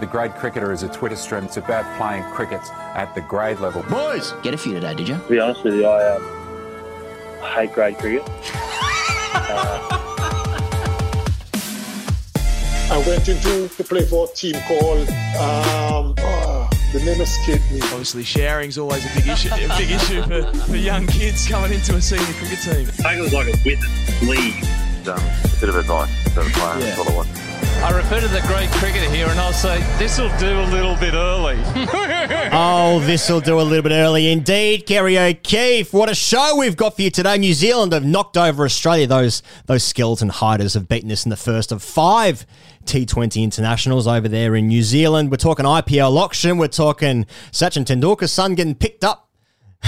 The grade cricketer is a Twitter stream. It's about playing cricket at the grade level. Boys, get a few today, did you? To be honest with you, I, um, hate grade cricket. uh, I went into to play for a team called um, oh, the name escaped me. Obviously, sharing's always a big issue. A big issue for, for young kids coming into a senior cricket team. I think it was like a wizard league. Um, a bit of advice to the player. Yeah. That's all I want. I refer to the great cricketer here and I'll say, this will do a little bit early. Oh, this will do a little bit early indeed. Kerry O'Keefe, what a show we've got for you today. New Zealand have knocked over Australia. Those those skeleton hiders have beaten us in the first of five T20 internationals over there in New Zealand. We're talking IPL auction. We're talking Sachin Tendulkar's son getting picked up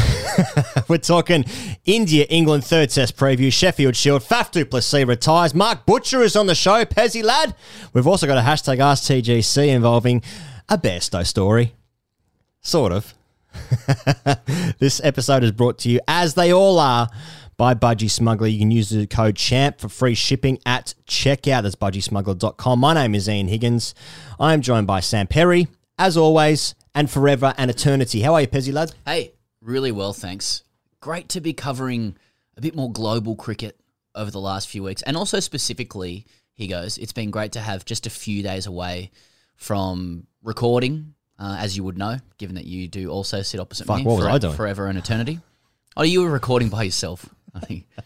We're talking India, England third test preview, Sheffield Shield, Faf du Plessis retires, Mark Butcher is on the show, Pezzy lad. We've also got a hashtag AskTGC involving a Bairstow story. Sort of. this episode is brought to you, as they all are, by Budgy Smuggler. You can use the code CHAMP for free shipping at checkout. That's budgysmuggler.com. My name is Ian Higgins. I am joined by Sam Perry, as always, and forever and eternity. How are you, Pezzy lad? Hey, really well, thanks. Great to be covering a bit more global cricket over the last few weeks. And also specifically, he goes, it's been great to have just a few days away from recording, uh, as you would know, given that you do also sit opposite Fuck, me what was I doing? forever and eternity. Oh, you were recording by yourself, I think.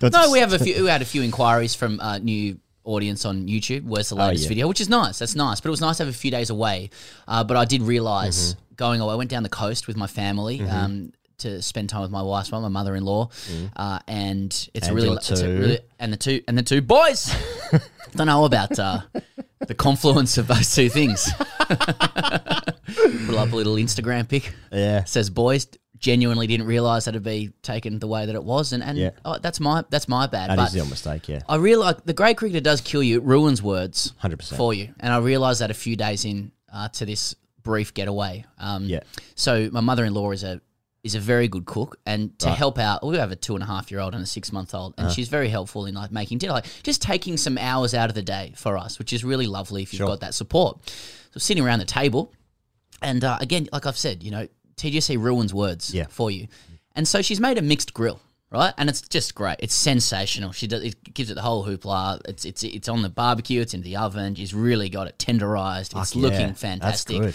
No, we have a few. We had a few inquiries from uh, new audience on YouTube. Where's the latest Oh, yeah. video? Which is nice. That's nice. But it was nice to have a few days away. Uh, but I did realize Mm-hmm. Going away. I went down the coast with my family. Um, to spend time with my wife, my mother-in-law, uh, and it's Mm. And a really, it's a really, and the two, and the two boys. Don't know about uh, the confluence of those two things. Put up a little Instagram pic. Yeah. Says boys. Genuinely didn't realize that it'd be taken the way that it was, and and Yeah. oh, that's my that's my bad. That but is your mistake, yeah. I realize the great cricketer does kill you. It ruins words 100%. for you, and I realized that a few days in uh, to this brief getaway. Um, Yeah. So my mother-in-law is a is a very good cook, and to Right. Help out, we have a two and a half year old and a six month old, and she's very helpful in like making dinner, like just taking some hours out of the day for us, which is really lovely if you've Sure. got that support. So sitting around the table, and uh, again, like I've said, you know, TGC ruins words Yeah. for you. And so she's made a mixed grill, right? And it's just great. It's sensational. She does, it gives it the whole hoopla. It's it's it's on the barbecue. It's in the oven. She's really got it tenderized. It's yeah. looking That's fantastic. good.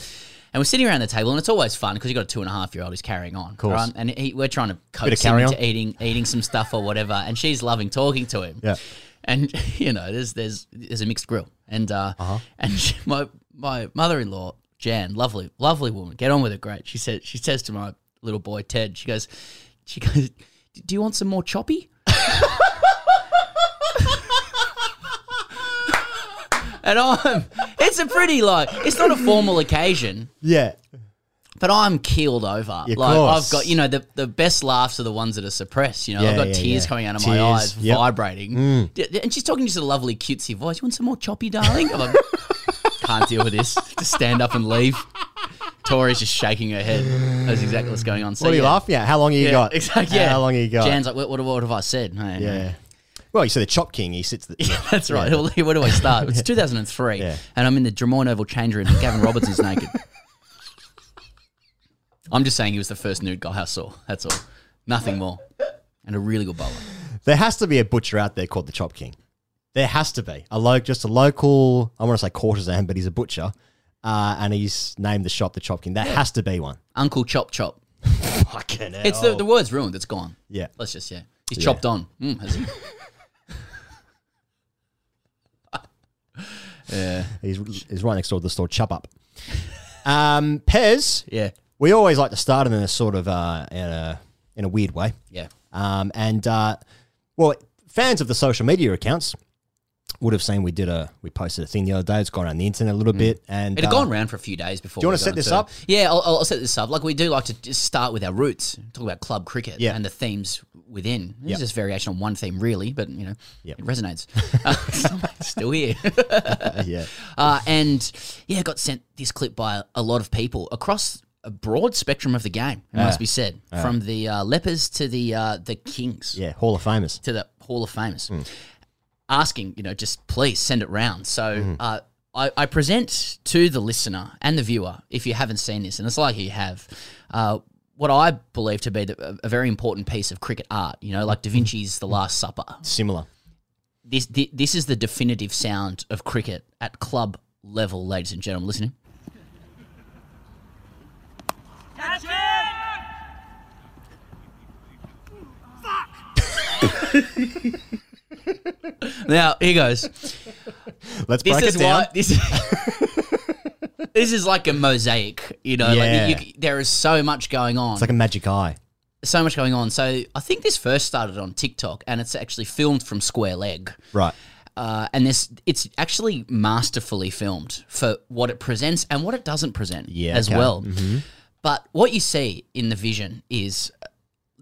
And we're sitting around the table, and it's always fun because you've got a two and a half year old who's carrying on, course. right? And he, we're trying to coax him carry into on. eating eating some stuff or whatever. And she's loving talking to him. Yeah. And you know, there's there's there's a mixed grill, and uh, Uh-huh. and she, my my mother in law Jan, lovely lovely woman, get on with it, great. She said she says to my little boy Ted, she goes, she goes, do you want some more choppy? and I'm, it's a pretty like, it's not a formal occasion, Yeah. but I'm keeled over. Yeah, of like course. I've got, you know, the, the best laughs are the ones that are suppressed. You know, Yeah, I've got yeah, tears yeah. coming out of my Tears, eyes, yep. Mm. vibrating. D- And she's talking just a lovely cutesy voice. You want some more choppy, darling? I'm like, can't deal with this. Just stand up and leave. Tori's just shaking her head. That's exactly what's going on. So, What are you laugh? yeah. laughing at? How long have you Yeah, got? exactly. Yeah. How long have you got? Jan's like, what, what, what have I said? Hey, yeah. Well, you said the Chop King. He sits. The, Yeah, that's right. Well, Where do I start? It's 2003, Yeah. and I'm in the Drummoyne Oval change room, and Gavin Robertson's naked. I'm just saying he was the first nude guy I saw. That's all. Nothing more. And a really good bowler. There has to be a butcher out there called the Chop King. There has to be a local, just a local. I want to say courtesan, but he's a butcher. uh, and he's named the shop the Chop King. That has to be one. Uncle Chop Chop. Fucking hell. It's the the word's ruined. It's gone. Yeah. Let's just yeah. He's Yeah. chopped on. Mm, has he? yeah. He's, he's right next door to the store Chop Up. Um, Pez. Yeah. We always like to start in a sort of uh, in a in a weird way. Yeah. Um, and uh, well, fans of the social media accounts would have seen we did a we posted a thing the other day. It's gone around the internet a little bit, and Mm. It had uh, gone around for a few days before. Do you wanna set this into- up? Yeah, I'll, I'll set this up. Like we do like to just start with our roots, talk about club cricket Yeah. and the themes within. It's Yep. just variation on one theme, really, but you know, Yep. it resonates. Uh, still here. yeah. Uh, and yeah, got sent this clip by a, lot of people across a broad spectrum of the game. It Yeah. must be said, Yeah. from the uh, lepers to the uh, the kings yeah, Hall of Famers. to the Hall of Famers, Hmm. Asking, you know, just please send it round. So Mm-hmm. uh, I, I present to the listener and the viewer, if you haven't seen this, and it's like you have, uh, what I believe to be the, a, a very important piece of cricket art. You know, like Da Vinci's The Last Supper. Similar. This thi- this is the definitive sound of cricket at club level, ladies and gentlemen. Listening. Now here goes. Let's This break is it down. why this. this is like a mosaic, you know. Yeah. Like you, there is so much going on, It's like a magic eye. so much going on. So I think this first started on TikTok, and it's actually filmed from Square Leg. Right. Uh, and this, it's actually masterfully filmed for what it presents and what it doesn't present Yeah, as okay. well. Mhm. But what you see in the vision is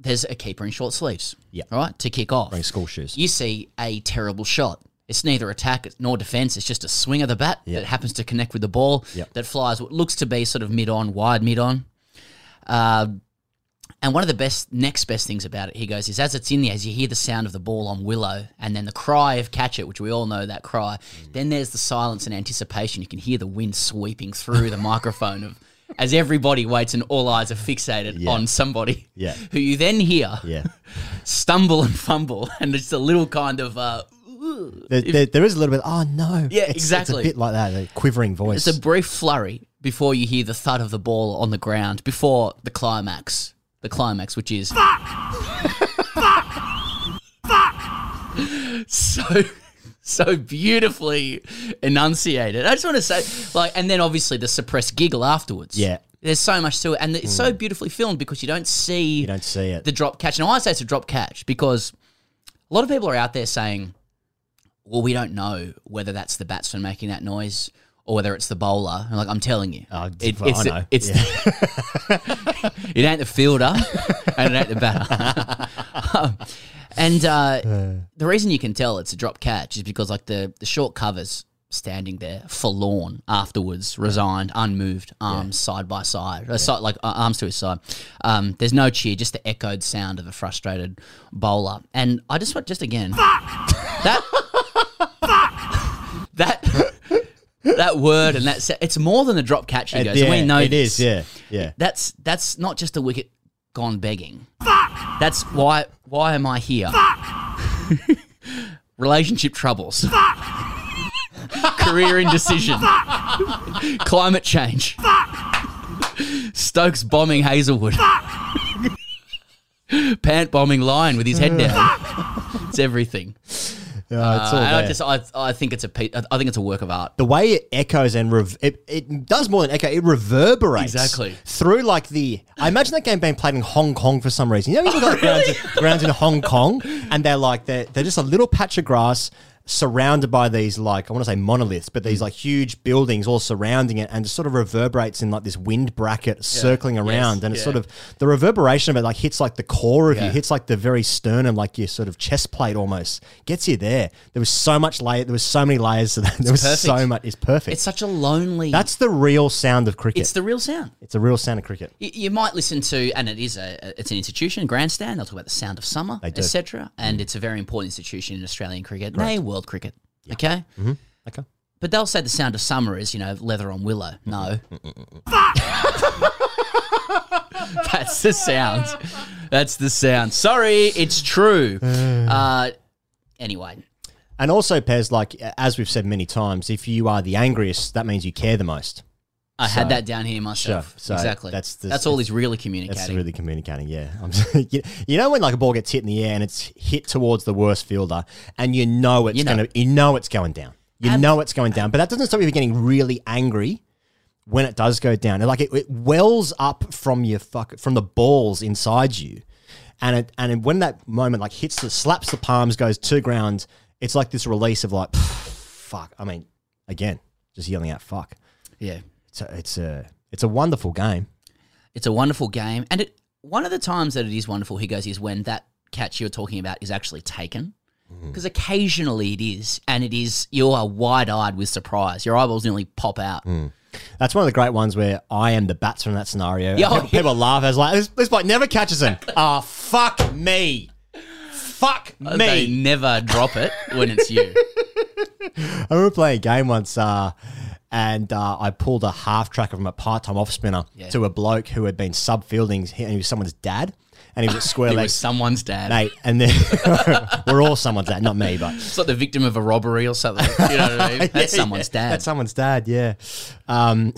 there's a keeper in short sleeves. Yeah. Right to kick off. Wearing school shoes. You see a terrible shot. It's neither attack nor defense. It's just a swing of the bat Yeah. that happens to connect with the ball Yep. that flies what looks to be sort of mid on, wide mid on. Uh, and one of the best, next best things about it, he goes, is as it's in there, as you hear the sound of the ball on Willow, and then the cry of catch it, which we all know that cry. Mm. Then there's the silence and anticipation. You can hear the wind sweeping through the microphone of as everybody waits and all eyes are fixated Yeah. on somebody Yeah. who you then hear Yeah. stumble and fumble, and it's a little kind of uh, There, there, there is a little bit. Oh no! Yeah, It's- exactly. It's a bit like that, a quivering voice. It's a brief flurry before you hear the thud of the ball on the ground before the climax. The climax, which is Fuck! Fuck! Fuck! so so beautifully enunciated. I just want to say, like, and then obviously the suppressed giggle afterwards. Yeah. There's so much to it, and it's so beautifully filmed because you don't see you don't see it. the drop catch. And I say it's a drop catch because a lot of people are out there saying, well, we don't know whether that's the batsman making that noise or whether it's the bowler. And like, I'm telling you, Oh, it- well, I it's, know. it's it ain't the fielder and it ain't the batter. Um, and uh, the reason you can tell it's a drop catch is because like the, the short covers standing there forlorn afterwards, resigned, unmoved, arms side by side, uh, side like uh, arms to his side. Um, there's no cheer, just the echoed sound of a frustrated bowler. And I just want just again Fuck! that that that word and that it's more than a drop catch. He goes, yeah, we know it this. is, yeah, yeah. That's that's not just a wicket gone begging. Fuck! That's why why am I here? Fuck! Relationship troubles. Fuck! Career indecision. Fuck! Climate change. Fuck! Stokes bombing Hazlewood. Fuck! Pant bombing Lyon with his head down. Fuck! It's everything. Yeah, it's Uh, all I just I, I think it's a pe- I think it's a work of art. the way it echoes and rev- it, it does more than echo it reverberates Exactly. through like the I imagine that game being played in Hong Kong for some reason you know you look at grounds, grounds in Hong Kong and they're like they're, they're just a little patch of grass surrounded by these like I want to say monoliths but these mm. like huge buildings all surrounding it and it sort of reverberates in like this wind bracket circling around and it's yeah. sort of the reverberation of it like hits like the core of you hits like the very sternum like your sort of chest plate almost gets you there there was so much layer there was so many layers to that there was perfect. so much it's perfect It's such a lonely. that's the real sound of cricket. it's the real sound. It's a real sound of cricket. You, you might listen to, and it is a, it's an institution, grandstand. They'll talk about the sound of summer, etc. And mm. it's a very important institution in Australian cricket, nay, world cricket. Okay, Mm-hmm. Okay. but they'll say the sound of summer is, you know, leather on willow. No, that's the sound. That's the sound. Sorry, it's true. Uh, anyway, And also, Pez, like as we've said many times, if you are the angriest, that means you care the most. I had that down here myself. Sure. So exactly. that's the- that's all he's really communicating. That's really communicating, yeah. I'm, you, you know when like a ball gets hit in the air and it's hit towards the worst fielder, and you know it's You know. gonna, you know it's going down. You know it's going down, but that doesn't stop you from getting really angry when it does go down. And like it, it wells up from your fuck from the balls inside you, and it and when that moment like hits the slaps the palms, goes to ground. It's like this release of like, fuck. I mean, again, just yelling out fuck. yeah. It's a, it's a it's a wonderful game. It's a wonderful game, and it one of the times that it is wonderful, he goes, is when that catch you're talking about is actually taken. Mm. Because occasionally it is, and it is you are wide eyed with surprise. Your eyeballs nearly pop out. Mm. That's one of the great ones where I am the batsman in that scenario. Yeah, oh, people, people laugh as like this, this bloke never catches him. Ah, fuck me, fuck Uh, They me. never drop it when it's you. I remember playing a game once, uh, and uh, I pulled a half tracker from a part-time off spinner Yeah. to a bloke who had been sub fielding, and he was someone's dad, and he was square leg. was someone's dad. Mate, and then we're all someone's dad, not me, but It's like the victim of a robbery or something. You know what I mean? That's Yeah, someone's yeah. dad. That's someone's dad, yeah. Um,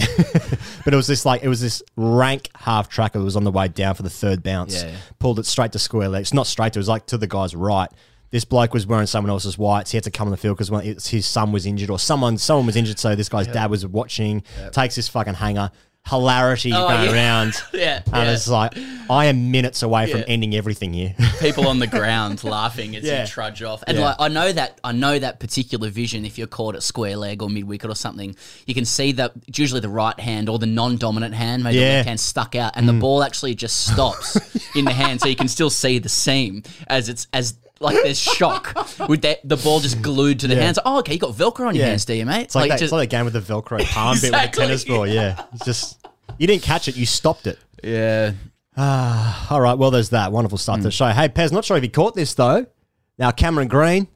but it was this like it was this rank half tracker that was on the way down for the third bounce. Pulled it straight to square legs. Not straight, it was like to the guy's right. This bloke was wearing someone else's whites. He had to come on the field because his son was injured, or someone someone was injured. So this guy's dad was watching. Takes this fucking hanger, hilarity Oh, going yeah. around. Yeah, and yeah. it's like I am minutes away from ending everything here. People on the ground laughing as Yeah. you trudge off. And Yeah. like I know that I know that particular vision if you're caught at square leg or mid wicket or something, you can see that it's usually the right hand or the non dominant hand, maybe the Yeah. Mm. left hand stuck out and the ball actually just stops in the hand so you can still see the seam as it's as like there's shock with that the ball just glued to the hands. Oh, okay, you got Velcro on your Yeah. hands, do you, mate? It's like, that, just, it's like that game with the Velcro palm bit with Exactly. the tennis ball. Yeah, it's just you didn't catch it, you stopped it. yeah. Ah, all right. Well, there's that wonderful stuff Hmm. to show. Hey, Pez, not sure if you caught this though. Now, Cameron Green.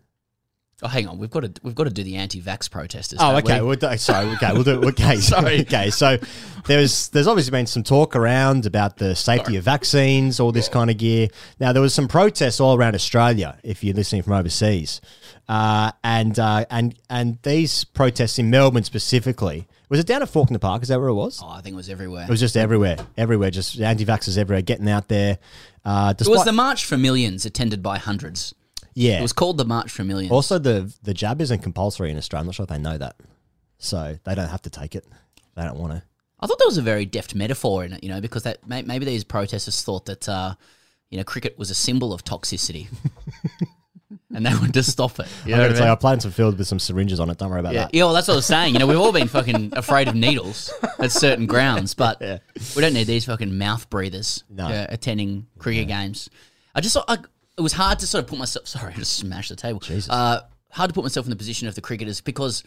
Oh, hang on, we've got to we've got to do the anti-vax protesters. Oh, okay. we? We'll sorry. Okay, we'll do. Okay, Sorry. Okay, so there's there's obviously been some talk around about the safety of vaccines, all this kind of gear. Now, there was some protests all around Australia. If you're listening from overseas, uh, and uh, and and these protests in Melbourne specifically. Was it down at Fawkner Park? Is that where it was? Oh, I think it was everywhere. It was just everywhere, everywhere, just anti-vaxxers everywhere, getting out there. Uh, It was the March for Millions, attended by hundreds. Yeah. It was called the March for Millions. Also, the the jab isn't compulsory in Australia. I'm not sure if they know that, so they don't have to take it. They don't want to. I thought there was a very deft metaphor in it, you know, because that may, maybe these protesters thought that, uh, you know, cricket was a symbol of toxicity, and they wanted to stop it. You I'm know going to I say I mean? played in some fields with some syringes on it. Don't worry about Yeah, that. yeah, well, that's what I was saying. You know, we've all been fucking afraid of needles at certain grounds, but Yeah. we don't need these fucking mouth breathers No. uh, attending cricket games. I just, I, it was hard to sort of put myself. Sorry, I just smashed the table. Jesus. Uh, hard to put myself in the position of the cricketers because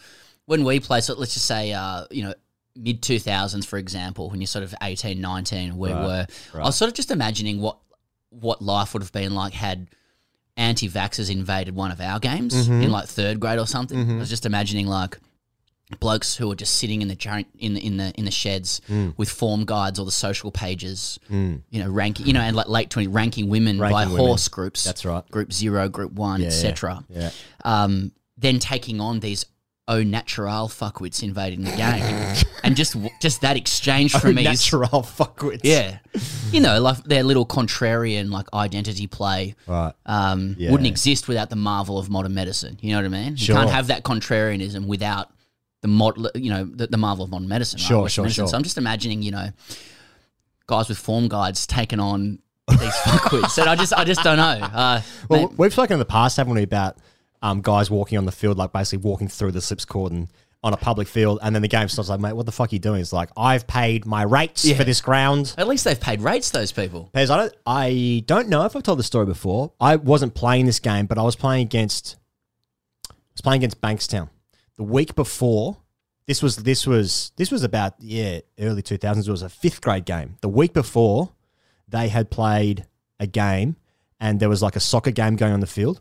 when we play, so let's just say, uh, you know, mid 2000s, for example, when you're sort of 18, 19, we Right, were, I was sort of just imagining what what life would have been like had anti-vaxxers invaded one of our games Mm-hmm. in like third grade or something. I was just imagining like blokes who are just sitting in the jar- in the in the in the sheds Mm. with form guides or the social pages, you know, ranking, you know, and like late twenty ranking women by women. horse groups. That's right. Group zero, group one, Yeah, etc. Yeah. Um, then taking on these au natural fuckwits invading the game, and just just that exchange for me is natural fuckwits. yeah, you know, like their little contrarian like identity play Right. um, Yeah. wouldn't exist without the marvel of modern medicine. You know what I mean? Sure. You can't have that contrarianism without the mod, you know, the, the marvel of modern medicine. Sure, Western sure, medicine. sure. So I'm just imagining, you know, guys with form guides taking on these fuckwits, and I just, I just don't know. Uh, Well, mate, we've spoken in the past, haven't we, about um, guys walking on the field, like basically walking through the slips cordon on a public field, and then the game starts like, mate, what the fuck are you doing? It's like, I've paid my rates Yeah. for this ground. at least they've paid rates. Those people. Pez, I don't, I don't know if I've told the story before. I wasn't playing this game, but I was playing against, I was playing against Bankstown the week before. This was this was this was about yeah early two thousands. It was a fifth grade game. The week before, they had played a game, and there was like a soccer game going on the field,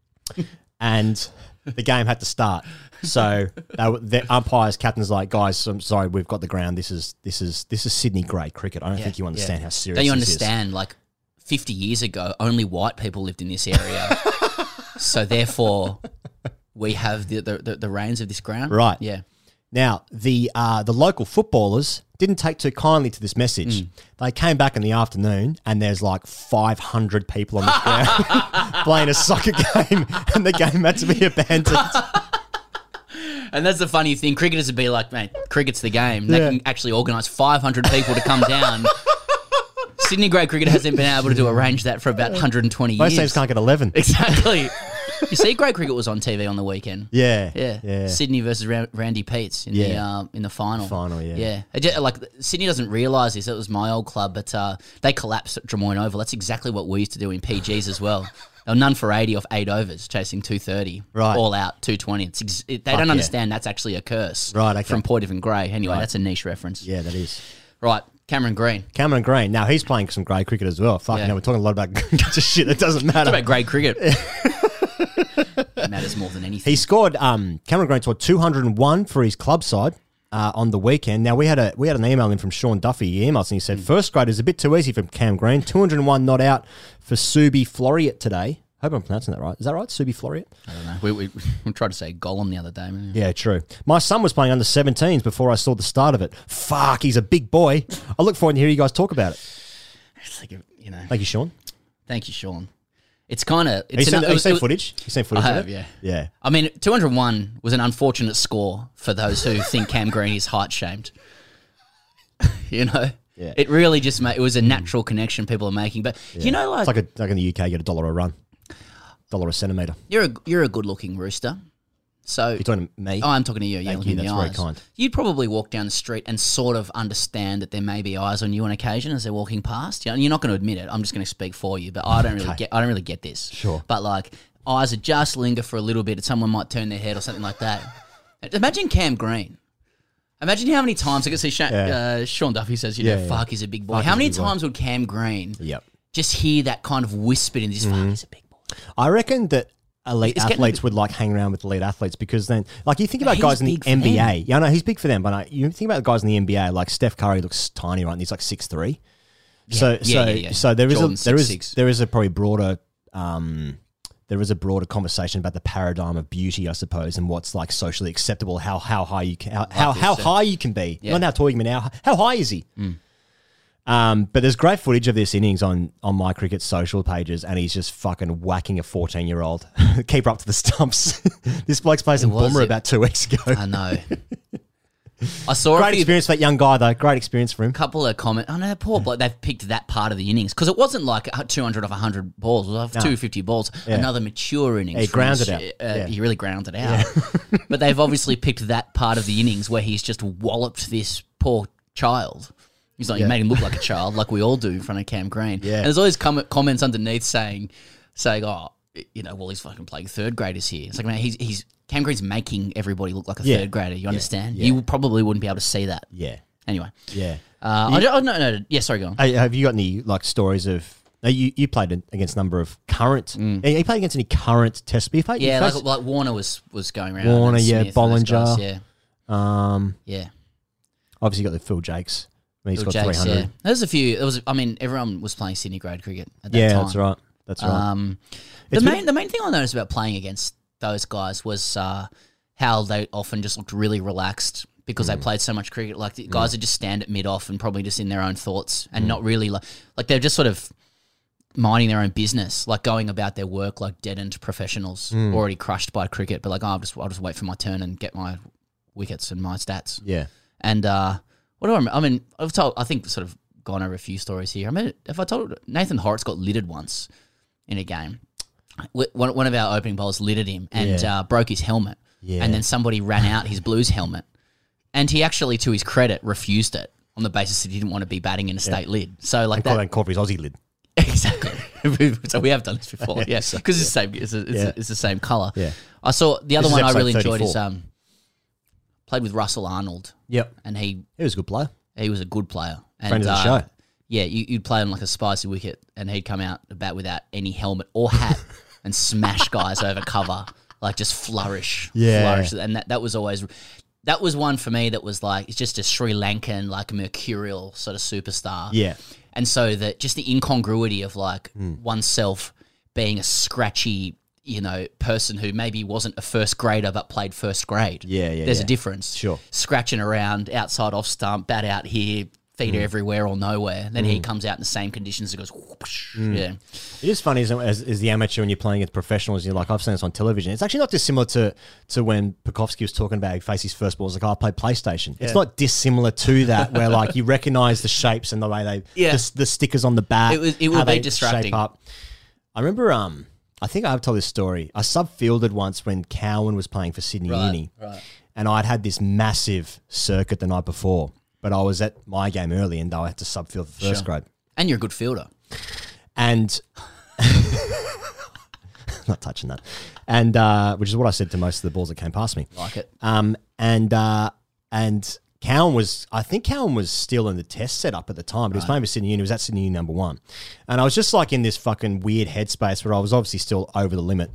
and the game had to start. So were- the umpires, captains, like guys, I'm sorry, we've got the ground. This is this is this is Sydney grade cricket. I don't Yeah, think you understand yeah. how serious. Don't you this is. understand? Like 50 years ago, only white people lived in this area. so therefore, we have the, the, the, the reins of this ground. Right. Yeah. Now, the uh, the local footballers didn't take too kindly to this message. They came back in the afternoon, and there's like 500 people on the ground playing a soccer game, and the game had to be abandoned. And that's the funny thing. Cricketers would be like, mate, cricket's the game. They Yeah. can actually organise 500 people to come down. Sydney grade cricket hasn't been able to arrange that for about 120 Most years. teams can't get 11. Exactly. You see, great cricket was on TV on the weekend. Yeah, Yeah, yeah. Sydney versus Ra- Randy Peets in the Yeah. uh, in the final. Final, yeah. yeah. It like Sydney doesn't realise this. It was my old club, but uh, they collapsed at Drummoyne Oval. That's exactly what we used to do in PGs as well. They were none for eighty off eight overs, chasing two thirty, Right. all out two twenty. It's ex- it, they Fuck don't yeah. understand that's actually a curse, Right, okay. From Port and Grey. Anyway, Right. that's a niche reference. Yeah, that is. Right, Cameron Green. Cameron Green. Now he's playing some great cricket as well. Fucking Yeah. hell, we're talking a lot about just shit that doesn't It's matter. about great cricket. matters more than anything. He scored. Um, Cameron Green scored 201 for his club side uh, on the weekend. Now we had a we had an email in from Sean Duffy. He emailed us and he said Hmm. first grade is a bit too easy for Cam Green. 201 not out for Subi Floreat today. Hope I'm pronouncing that right. Is that right? Subi Floreat? I don't know. We, we, we tried to say Gollum the other day. man. Yeah, true. My son was playing under 17s before I saw the start of it. Fuck, he's a big boy. I look forward to hear you guys talk about it. It's like, you know. Thank you, Sean. Thank you, Sean. It's kind of. Have you seen, have you seen footage? You seen footage I of have, it? yeah. Yeah. I mean, 201 was an unfortunate score for those who think Cam Green is height shamed. you know? Yeah. It really just made it was a natural connection people are making. But you know, like, it's like, a, like in the UK, you get a dollar a run, dollar a centimetre. you're a you're a good looking rooster. So You're talking to me? Oh, I'm talking to you. Yeah, Thank you. That's very eyes. kind. You'd probably walk down the street and sort of understand that there may be eyes on you on occasion as they're walking past. You know, and you're not going to admit it. I'm just going to speak for you, but I don't really Okay. get. I don't really get this. Sure. But like eyes would just linger for a little bit, and someone might turn their head or something like that. Imagine Cam Green. Imagine how many times I can see Sha- Yeah. uh, Sean Duffy says, you Yeah, know, yeah. fuck, he's a big boy. Fuck, how many big boy. times would Cam Green Yep. just hear that kind of whispered in this? Fuck, he's a big boy. I reckon that elite a athletes would like hang around with elite athletes because then, like, you think about guys in the for them. NBA. Yeah, I know he's big for them, but I, you think about the guys in the NBA. Like Steph Curry looks tiny, right? And he's like six three. so, Yeah, so, yeah, yeah. so there is Jordan's a there is 6'6". there is a probably broader. Um, there is a broader conversation about the paradigm of beauty, I suppose, and what's like socially acceptable. How how high you can how how, how high you can be. Yeah. Mm. Not how tall you can be now. How high is he? Um, but there's great footage of this innings on on my cricket social pages, and he's just fucking whacking a 14 year old. Keep her up to the stumps. this bloke's played in Boomer about two weeks ago. I know. I saw a Great experience for that young guy, though. Great experience for him. couple of comments. I know, poor bloke. They've picked that part of the innings because it wasn't like 200 off 100 balls. It was off No. 250 balls. Yeah. Another mature innings. He grounded his- out. Uh, Yeah. He really grounded out. but they've obviously picked that part of the innings where he's just walloped this poor child. He's like, he made him look like a child, like we all do in front of Cam Green. Yeah. And there's always com- comments underneath saying, saying, oh, you know, well, he's fucking playing third graders here. It's like, man, he's, he's Cam Green's making everybody look like a Yeah. third grader. You understand? Yeah. You probably wouldn't be able to see that. Yeah, Anyway. yeah. Uh, You- I don't, no, no, yeah, sorry, go on. Hey, have you got any like stories of? now, You you played against a number of current. You played against any current test? You played, you Mm. Yeah, like, faced- like Warner was was going around. Warner, yeah, Smith and those guys, Bollinger. yeah, um, yeah. obviously you got the Phil Jaques. I mean, he's Bill got Jaques, 300. yeah. There's a few. There was. I mean, everyone was playing Sydney grade cricket at that Yeah, time. that's right. That's right. Um, the It's main been- the main thing I noticed about playing against those guys was uh, how they often just looked really relaxed because Mm. they played so much cricket. Like the guys would just stand at mid off and probably just in their own thoughts Mm. and not really like like they're just sort of minding their own business, like going about their work like dead end professionals, Mm. already crushed by cricket, but like oh, I'll just I'll just wait for my turn and get my wickets and my stats. yeah. And uh, what do I remember? I mean, I've told, I think, sort of gone over a few stories here. I mean, if I told Nathan Hauritz got littered once in a game, one, one of our opening bowlers littered him and Yeah. uh, broke his helmet. Yeah. And then somebody ran out his Blues helmet. And he actually, to his credit, refused it on the basis that he didn't want to be batting in a state lid. So, like And that. Corby's Aussie lid. Exactly. so we have done this before, yes, because it's the same. It's, a, it's, Yeah. a- it's the same color. Yeah. I saw the other This is one I episode really enjoyed is 34. um, played with Russell Arnold, Yep. and he He was a good player. he was a good player. And, Friend of the uh, show. Yeah, you, you'd play on like a spicy wicket, and he'd come out bat without any helmet or hat and smash guys over cover, like just flourish, Yeah. flourish. And that that was always that was one for me that was like it's just a Sri Lankan like a mercurial sort of superstar. Yeah. and so that just the incongruity of like Hmm. oneself being a scratchy you know, person who maybe wasn't a first grader but played first grade. Yeah, yeah, There's yeah. a difference. Sure. Scratching around outside off stump, bat out here, feet Mm. everywhere or nowhere. Then he comes out in the same conditions and goes, whoosh. Mm. yeah. It is funny as, as, as the amateur when you're playing against professionals. You're like, I've seen this on television. It's actually not dissimilar to to when Pucovski was talking about he faced his first ball. It's like, oh, I played PlayStation. It's not dissimilar to that, where like you recognize the shapes and the way they, Yeah. the, the stickers on the bat. It was- it would be they distracting. Shape up. I remember, um, I think I've told this story. I sub fielded once when Cowan was playing for Sydney Right, Uni, right. and I'd had this massive circuit the night before. But I was at my game early, and I had to sub field for first Sure. grade And you're a good fielder. and not touching that, and uh, which is what I said to most of the balls that came past me. Like it. Um, and uh, and Cowan was, I think Cowan was still in the test setup at the time, but he was playing for Sydney Uni. He was at Sydney Uni number one, and I was just like in this fucking weird headspace where I was obviously still over the limit.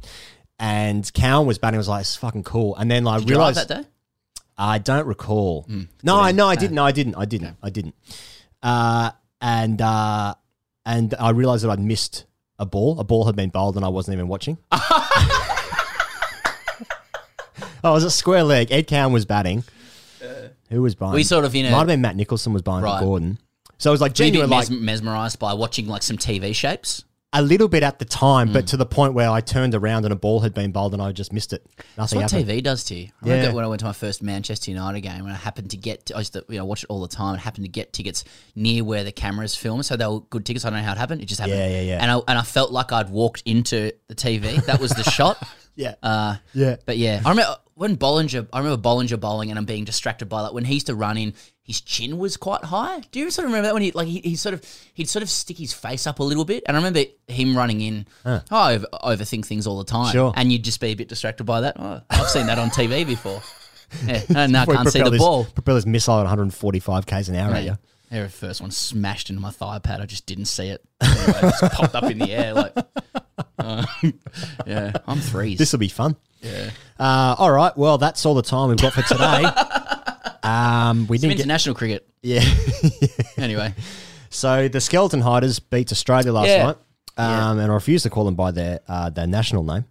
And Cowan was batting. I was like, "It's fucking cool." And then I Did you realized that day? I don't recall. Hmm. No, I no, I didn't. No, I didn't. I didn't. I didn't. Uh, and uh, and I realized that I'd missed a ball. A ball had been bowled, and I wasn't even watching. I was at square leg. Ed Cowan was batting. Who was buying? We sort of in a- might have been Matt Nicholson was buying Right. for Gordon. So it was like a genuine, like mes- mesmerized by watching like some TV shapes? a little bit at the time, but to the point where I turned around and a ball had been bowled, and I just missed it. That's Nothing what happened. TV does to you. I Yeah. remember when I went to my first Manchester United game, and I happened to get, I used to you know watch it all the time, and happened to get tickets near where the cameras film, so they were good tickets. I don't know how it happened. It just happened. Yeah, yeah, yeah. And I and I felt like I'd walked into the TV. That was the shot. Yeah. Uh, Yeah. But yeah, I remember when Bollinger. I remember Bollinger bowling, and I'm being distracted by like when he used to run in. His chin was quite high. Do you sort of remember that when he like he, he sort of he'd sort of stick his face up a little bit, and I remember him running in. Huh. Oh, I over, overthink things all the time, Sure. and you'd just be a bit distracted by that. Oh, I've seen that on TV before. Yeah, no, no, I can't see the his- ball. Propelled his missile at 145 k's an hour at you. Yeah, the first one smashed into my thigh pad. I just didn't see it. Anyway, it just popped up in the air. Like, uh, yeah, I'm threes. This will be fun. Yeah. Uh, all right. Well, that's all the time we've got for today. um, we Some didn't get. cricket. Yeah. Anyway, so the Skeleton Hiders beat Australia last Yeah. night, um, and I refuse to call them by their uh, their national name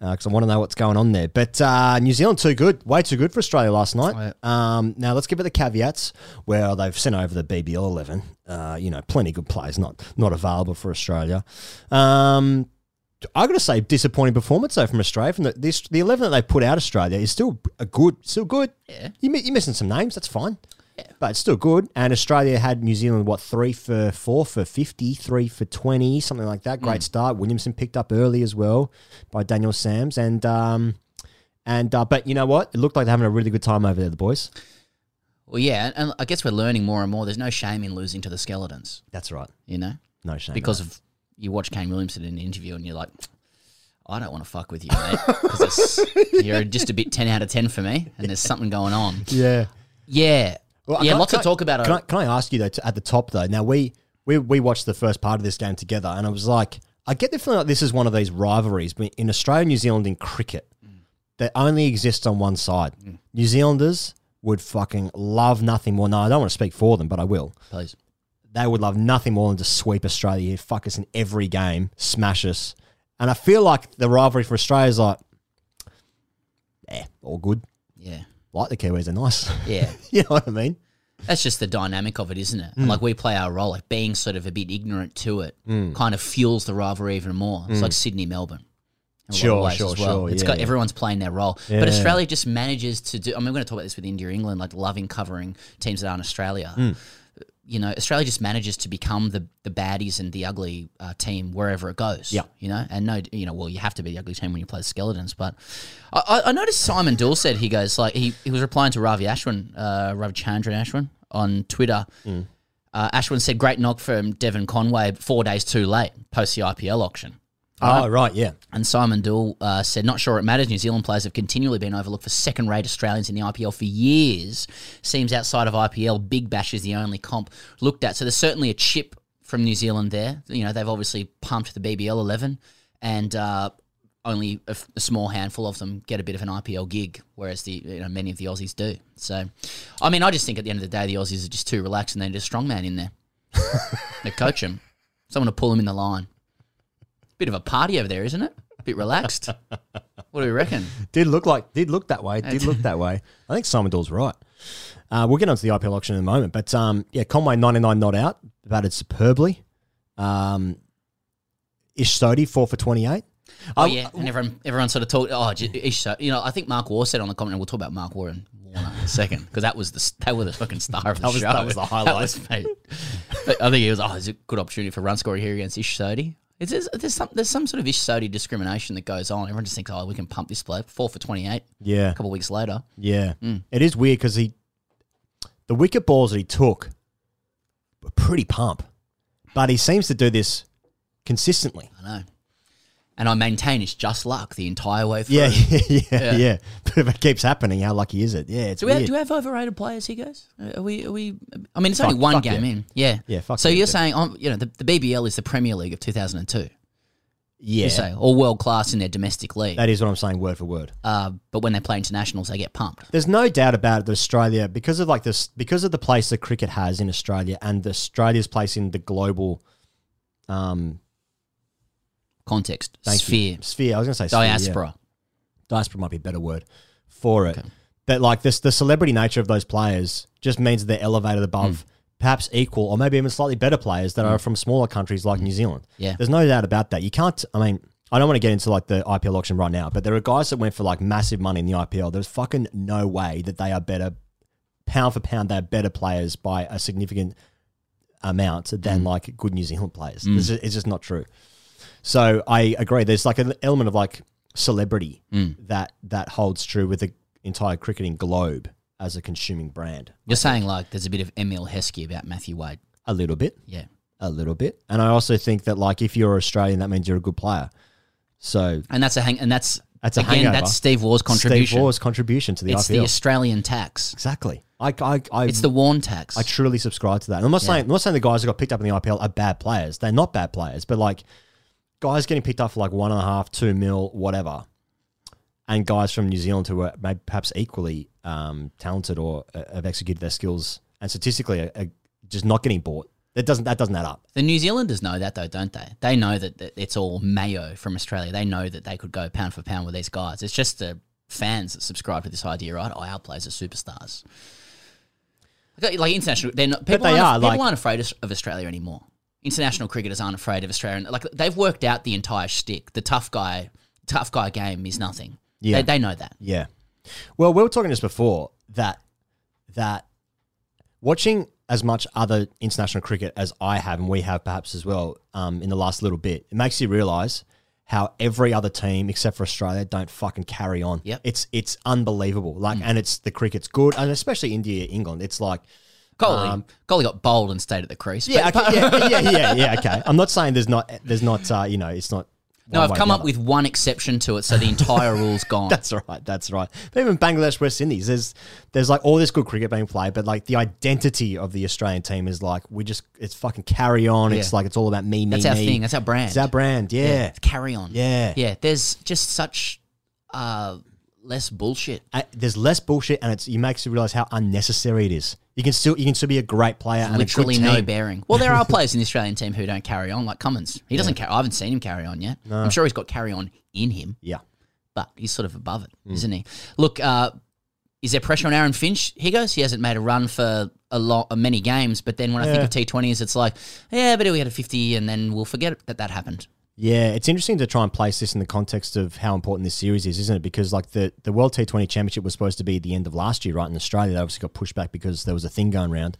because I want to know what's going on there. But uh, New Zealand too good, way too good for Australia last night. Um, now let's give it the caveats. Well, they've sent over the BBL eleven. Uh, you know, plenty good players not not available for Australia. Um, I got to say, disappointing performance though from Australia. From the this, the eleven that they put out Australia is still a good, still good. Yeah. you you're missing some names. That's fine. But it's still good. And Australia had New Zealand, what, three for four for 50, three for 20, something like that. Great Mm. start. Williamson picked up early as well by Daniel Sams. And, um, and uh, but you know what? It looked like they're having a really good time over there, the boys. well, yeah, and I guess we're learning more and more. There's no shame in losing to the skeletons. That's right. You know, No shame. because of you watch Kane Williamson in an interview and you're like, I don't want to fuck with you, mate, because you're just a bit ten out of ten for me, and there's something going on. Yeah. Yeah, Well, yeah, I- lots can to talk about. Can I, can I ask you though to, at the top though? Now we we we watched the first part of this game together, and I was like, I get the feeling like this is one of these rivalries but in Australia, and New Zealand in cricket that only exists on one side. New Zealanders would fucking love nothing more. No, I don't want to speak for them, but I will. Please. They would love nothing more than to sweep Australia, here, fuck us in every game, smash us. And I feel like the rivalry for Australia is like, eh, all good. Yeah. Like the Kiwis, they're nice. Yeah. you know what I mean? That's just the dynamic of it, isn't it? Mm. Like we play our role, like being sort of a bit ignorant to it, Mm. kind of fuels the rivalry even more. It's Mm. like Sydney, Melbourne. in a lot of Sure, ways sure, as well. sure. It's Yeah, got yeah. everyone's playing their role, but Australia just manages to do. I mean, we're going to talk about this with India, England, like loving covering teams that aren't Australia. You know, Australia just manages to become the the baddies and the ugly uh, team wherever it goes. Yeah. you know, and no, you know, well, you have to be the ugly team when you play the skeletons. But I, I- I noticed Simon Doull said he goes like he, he was replying to Ravi Ashwin, uh, Ravichandran Ashwin on Twitter. Mm. Uh, Ashwin said, "Great knock from Devon Conway, four days too late post the IPL auction." Oh, right, yeah. And Simon Doull uh, said, "Not sure it matters. New Zealand players have continually been overlooked for second-rate Australians in the IPL for years. Seems outside of IPL, Big Bash is the only comp looked at. So there's certainly a chip from New Zealand there. You know, they've obviously pumped the BBL 11, and uh, only a, f- a small handful of them get a bit of an IPL gig, whereas the you know many of the Aussies do. So, I mean, I just think at the end of the day, the Aussies are just too relaxed, and they need a strongman in there. they coach him, someone to pull him in the line." Bit of a party over there, isn't it? Bit bit relaxed. what do we reckon? Did look like did look that way. Did look that way. I think Simon Doull's right. Uh, we'll get onto the IPL auction in a moment, but um, yeah, Conway ninety nine not out, batted superbly. Um, Ish Sodhi four for twenty eight. Oh yeah, and everyone everyone sort of talked. Oh, Ish, so- you know, I think Mark Waugh said on the comment. and We'll talk about Mark Waugh Warner in a second because that was the s- they were the fucking star of the That was- show. that was the highlight. was, mate. I think it was. Oh, it's a good opportunity for run scorer here against Ish Sodhi. It's, there's, there's some there's some sort of Ish Sodhi discrimination that goes on. Everyone just thinks, oh, we can pump this bloke four for twenty eight. Yeah. a couple of weeks later. Yeah, Mm. it is weird because he, the wicket balls that he took, were pretty pump, but he seems to do this consistently. I know. And I maintain it's just luck the entire way through. Yeah, yeah, yeah, Yeah. But if it keeps happening, how lucky is it? Yeah, it's Do we, have, do we have overrated players here, guys? Are we? Are we? I mean, it's Fuck- only one game yeah. in. Yeah. Yeah, fuck So yeah, you're saying, um, you know, the, the BBL is the Premier League of 2002. yeah, You say, or world class in their domestic league. that is what I'm saying, word for word. uh, but when they play internationals, they get pumped. There's no doubt about it that Australia, because of like this, because of the place that cricket has in Australia and Australia's place in the global, um, Context, thank sphere, you. sphere. I was going to say sphere, yeah. diaspora. diaspora might be a better word for it. But like this, the celebrity nature of those players just means they're elevated above hmm. perhaps equal or maybe even slightly better players that are hmm. from smaller countries like hmm. New Zealand. Yeah. There's no doubt about that. You can't, I mean, I don't want to get into like the IPL auction right now, but there are guys that went for like massive money in the IPL. There's fucking no way that they are better, pound for pound, they're better players by a significant amount than like good New Zealand players. Mm. It's, just, it's just not true. So I agree. There's like an element of like celebrity Mm. that that holds true with the entire cricketing globe as a consuming brand. You're saying like there's a bit of Emile Heskey about Matthew Wade. A little bit, Yeah. a little bit, and I also think that like if you're Australian, that means you're a good player. So And that's a hang. And that's that's a again. hangover. That's Steve Waugh's contribution. Steve Waugh's contribution to the it's IPL. the Australian tax. exactly. I, I, I, It's the Warn tax. I truly subscribe to that. And I'm not Yeah. saying I'm not saying the guys who got picked up in the IPL are bad players. They're not bad players, but like guys getting picked up for like one and a half, two mil, whatever, and guys from New Zealand who are maybe perhaps equally um, talented or uh, have executed their skills and statistically are, are just not getting bought. That doesn't that doesn't add up. The New Zealanders know that though, don't they? They know that, that it's all Mayo from Australia. They know that they could go pound for pound with these guys. It's just the fans that subscribe to this idea, right? Oh, our players are superstars. Like, international, they're not, people, they aren't, are, people like- aren't afraid of Australia anymore. International cricketers aren't afraid of Australia. Like they've worked out the entire shtick. The tough guy, tough guy game is nothing. Yeah. They, they know that. Yeah. Well, we were talking just before that that watching as much other international cricket as I have and we have perhaps as well um, in the last little bit, it makes you realise how every other team except for Australia don't fucking carry on. Yep. It's it's unbelievable. Like and it's the cricket's good and especially India, England. It's like Kohli, Um, Kohli got bowled and stayed at the crease. yeah, okay, yeah, yeah, yeah, yeah, okay. I'm not saying there's not there's not uh, you know, it's not No, I've come up with one exception to it, so the entire rule's gone. That's right. That's right. But even Bangladesh, West Indies, there's there's like all this good cricket being played, but like the identity of the Australian team is like we just it's fucking carry on. It's like it's all about me, me, That's our me. thing. That's our brand. It's our brand. Yeah. it's carry on. Yeah. yeah. There's just such uh, less bullshit. Uh, there's less bullshit, and it's you makes you realize how unnecessary it is. You can still you can still be a great player and Literally a good no bearing. Well, there are players in the Australian team who don't carry on, like Cummins. He doesn't. Ca- I haven't seen him carry on yet. No. I'm sure he's got carry on in him, Yeah. but he's sort of above it, Mm. not he? Look, uh, is there pressure on Aaron Finch? He goes. He hasn't made a run for a lot, many games. But then when I think of T20s, it's like, yeah, but we had a 50, and then we'll forget that that happened. Yeah, it's interesting to try and place this in the context of how important this series is, isn't it? Because like the, the World T20 Championship was supposed to be at the end of last year, right in Australia. They obviously got pushed back because there was a thing going around.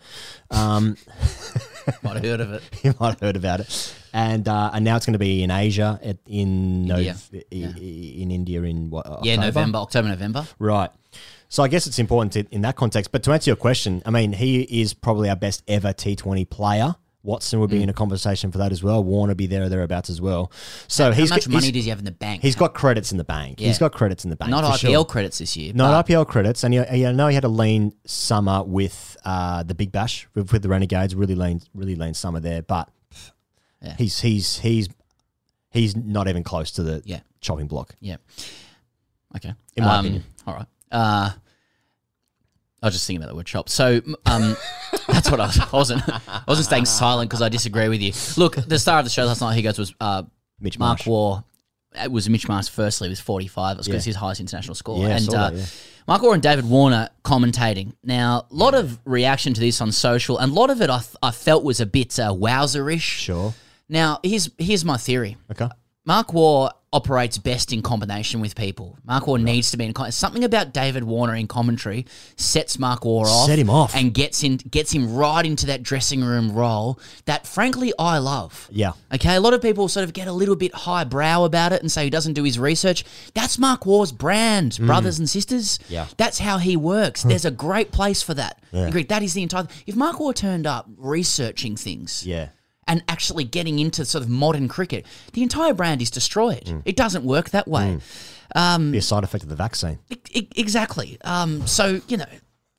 Um, Might have heard of it. you might have heard about it. And uh, and now it's going to be in Asia, at, in India. I- i- in India in what? Yeah, November, October, November. Right. So I guess it's important to, in that context. But to answer your question, I mean, he is probably our best ever T20 player. Watson would be Mm. in a conversation for that as well. Warner be there or thereabouts as well. So How he's much he's- money does he have in the bank? He's got credits in the bank. Yeah. He's got credits in the bank. Not IPL sure. credits this year. Not IPL credits, and he, he, I know he had a lean summer with uh, the Big Bash with, with the Renegades. Really lean, really lean summer there, but Yeah. he's he's he's he's not even close to the Yeah. chopping block. Yeah. Okay. In my Um, opinion. All right. Uh, I was just thinking about the word chop. So um, that's what I was. I wasn't. I wasn't staying silent because I disagree with you. Look, the star of the show last night, he goes was uh, Mitch Mark Marsh. War. it was Mitch Marsh firstly was 45. It was because Yeah. his highest international score. Yeah, I and saw uh, that, yeah. Mark Waugh and David Warner commentating. Now, a lot of reaction to this on social, and a lot of it I, th- I felt was a bit uh, wowzerish. Sure. Now, here's here's my theory. Okay. Mark Waugh operates best in combination with people. Mark Waugh needs to be in con- something about David Warner in commentary sets Mark Waugh off, Set him off. and gets in gets him right into that dressing room role that, frankly, I love. Yeah. Okay, a lot of people sort of get a little bit highbrow about it and say he doesn't do his research. That's Mark Waugh's brand, brothers and sisters. Mm. Yeah. That's how he works. There's a great place for that. Yeah. Agree. That is the entire. If Mark Waugh turned up researching things, Yeah. And actually getting into sort of modern cricket, the entire brand is destroyed. Mm. It doesn't work that way. Um, Be a side effect of the vaccine. E- exactly. Um, so you know,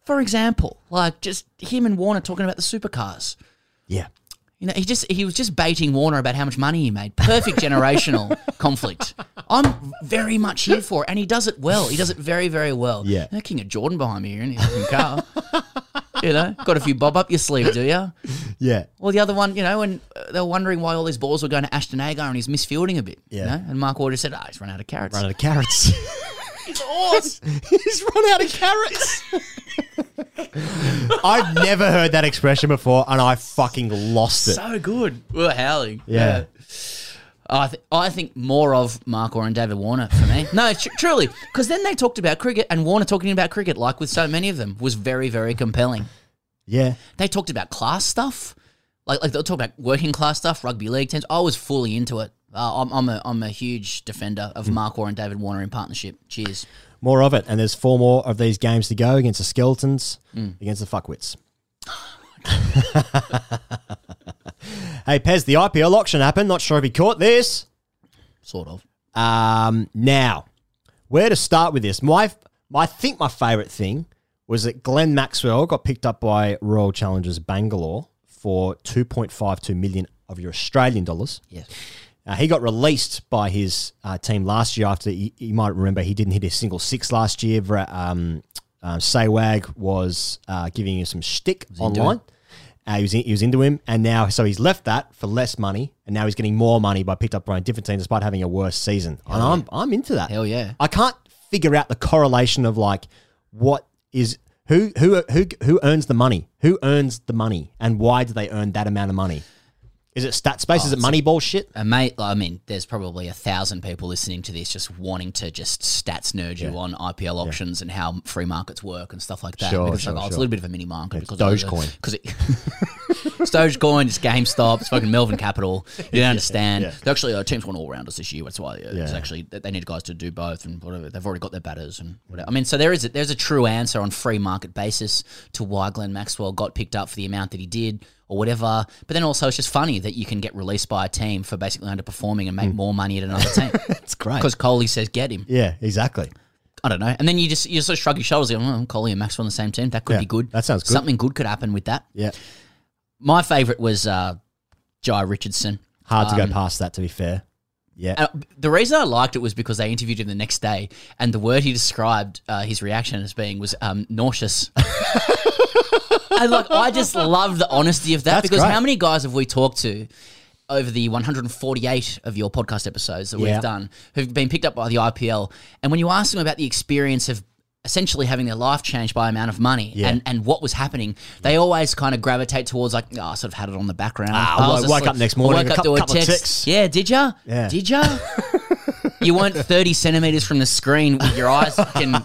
for example, like just him and Warner talking about the supercars. Yeah. You know, he just he was just baiting Warner about how much money he made. Perfect generational conflict. I'm very much here for it, and he does it well. He does it very, very well. Yeah. You know, King of Jordan behind me here in his fucking car. you know, got a few bob up your sleeve, do you? Yeah. Well, the other one, you know, and uh, they were wondering why all these balls were going to Ashton Agar and he's misfielding a bit. Yeah. You know? And Mark Warder said, ah, he's run out of carrots. Run out of carrots. He's horse. He's run out of carrots. I've never heard that expression before, and I fucking lost it. so good. We were howling. Yeah. I, th- I think more of Mark Waugh and David Warner for me. no, tr- truly. Because then they talked about cricket and Warner talking about cricket, like with so many of them, was very, very compelling. Yeah. They talked about class stuff. Like, like they'll talk about working class stuff, rugby league teams. I was fully into it. Uh, I'm, I'm, a, I'm a huge defender of Mark Waugh and David Warner in partnership. Cheers. More of it, and there's four more of these games to go against the skeletons, Mm. against the fuckwits. hey, Pez, the IPL auction happened. Not sure if you caught this. Sort of. Um, now, where to start with this? My, I think my favourite thing was that Glenn Maxwell got picked up by Royal Challengers Bangalore for 2.52 million of your Australian dollars. Yes. Uh, he got released by his uh, team last year after he, you might remember he didn't hit a single six last year. Um, uh, Sehwag was uh, giving him some shtick into online. Uh, he, was in, he was into him, and now so he's left that for less money, and now he's getting more money by picked up by a different team despite having a worse season. and I'm I'm into that. Hell yeah. I can't figure out the correlation of like what is who who who who earns the money, who earns the money, and why do they earn that amount of money? Is it stat space? Oh, is it it's a- Moneyball shit? Uh, mate, I mean, there's probably a thousand people listening to this just wanting to just stats nerd you Yeah. on IPL auctions and how free markets work and stuff like that. Sure, because sure, like, oh, it's a little bit of a mini market It's because Dogecoin. Because it, Dogecoin, it's GameStop, it's fucking Melvin Capital. You don't understand. yeah. They actually, uh, teams want all rounders this year. That's why uh, it's actually they they need guys to do both and whatever. They've already got their batters and whatever. I mean, so there is a, there's a true answer on free market basis to why Glenn Maxwell got picked up for the amount that he did or whatever. But then also, it's just funny that you can get released by a team for basically underperforming and make more money at another team. It's great. Because Kohli says get him. Yeah, exactly. I don't know. And then you just you sort of shrug your shoulders. Like, oh, Kohli and Maxwell on the same team. That could Yeah, be good. that sounds good. Something good could happen with that. Yeah, My favourite was uh, Jhye Richardson. hard to Um, go past that. To be fair, yeah, Uh, the reason I liked it was because they interviewed him the next day, and the word he described uh, his reaction as being was um, nauseous. and like, I just love the honesty of that That's because great. how many guys have we talked to over the 148 of your podcast episodes that Yeah. we've done who've been picked up by the IPL, and when you ask them about the experience of essentially having their life changed by amount of money Yeah. and, and what was happening, they always kind of gravitate towards like, oh, I sort of had it on the background. Ah, I I was woke asleep. up next I morning, woke a up to a couple of text. Yeah, did ya? Yeah. Did ya? you weren't 30 centimeters from the screen with your eyes fucking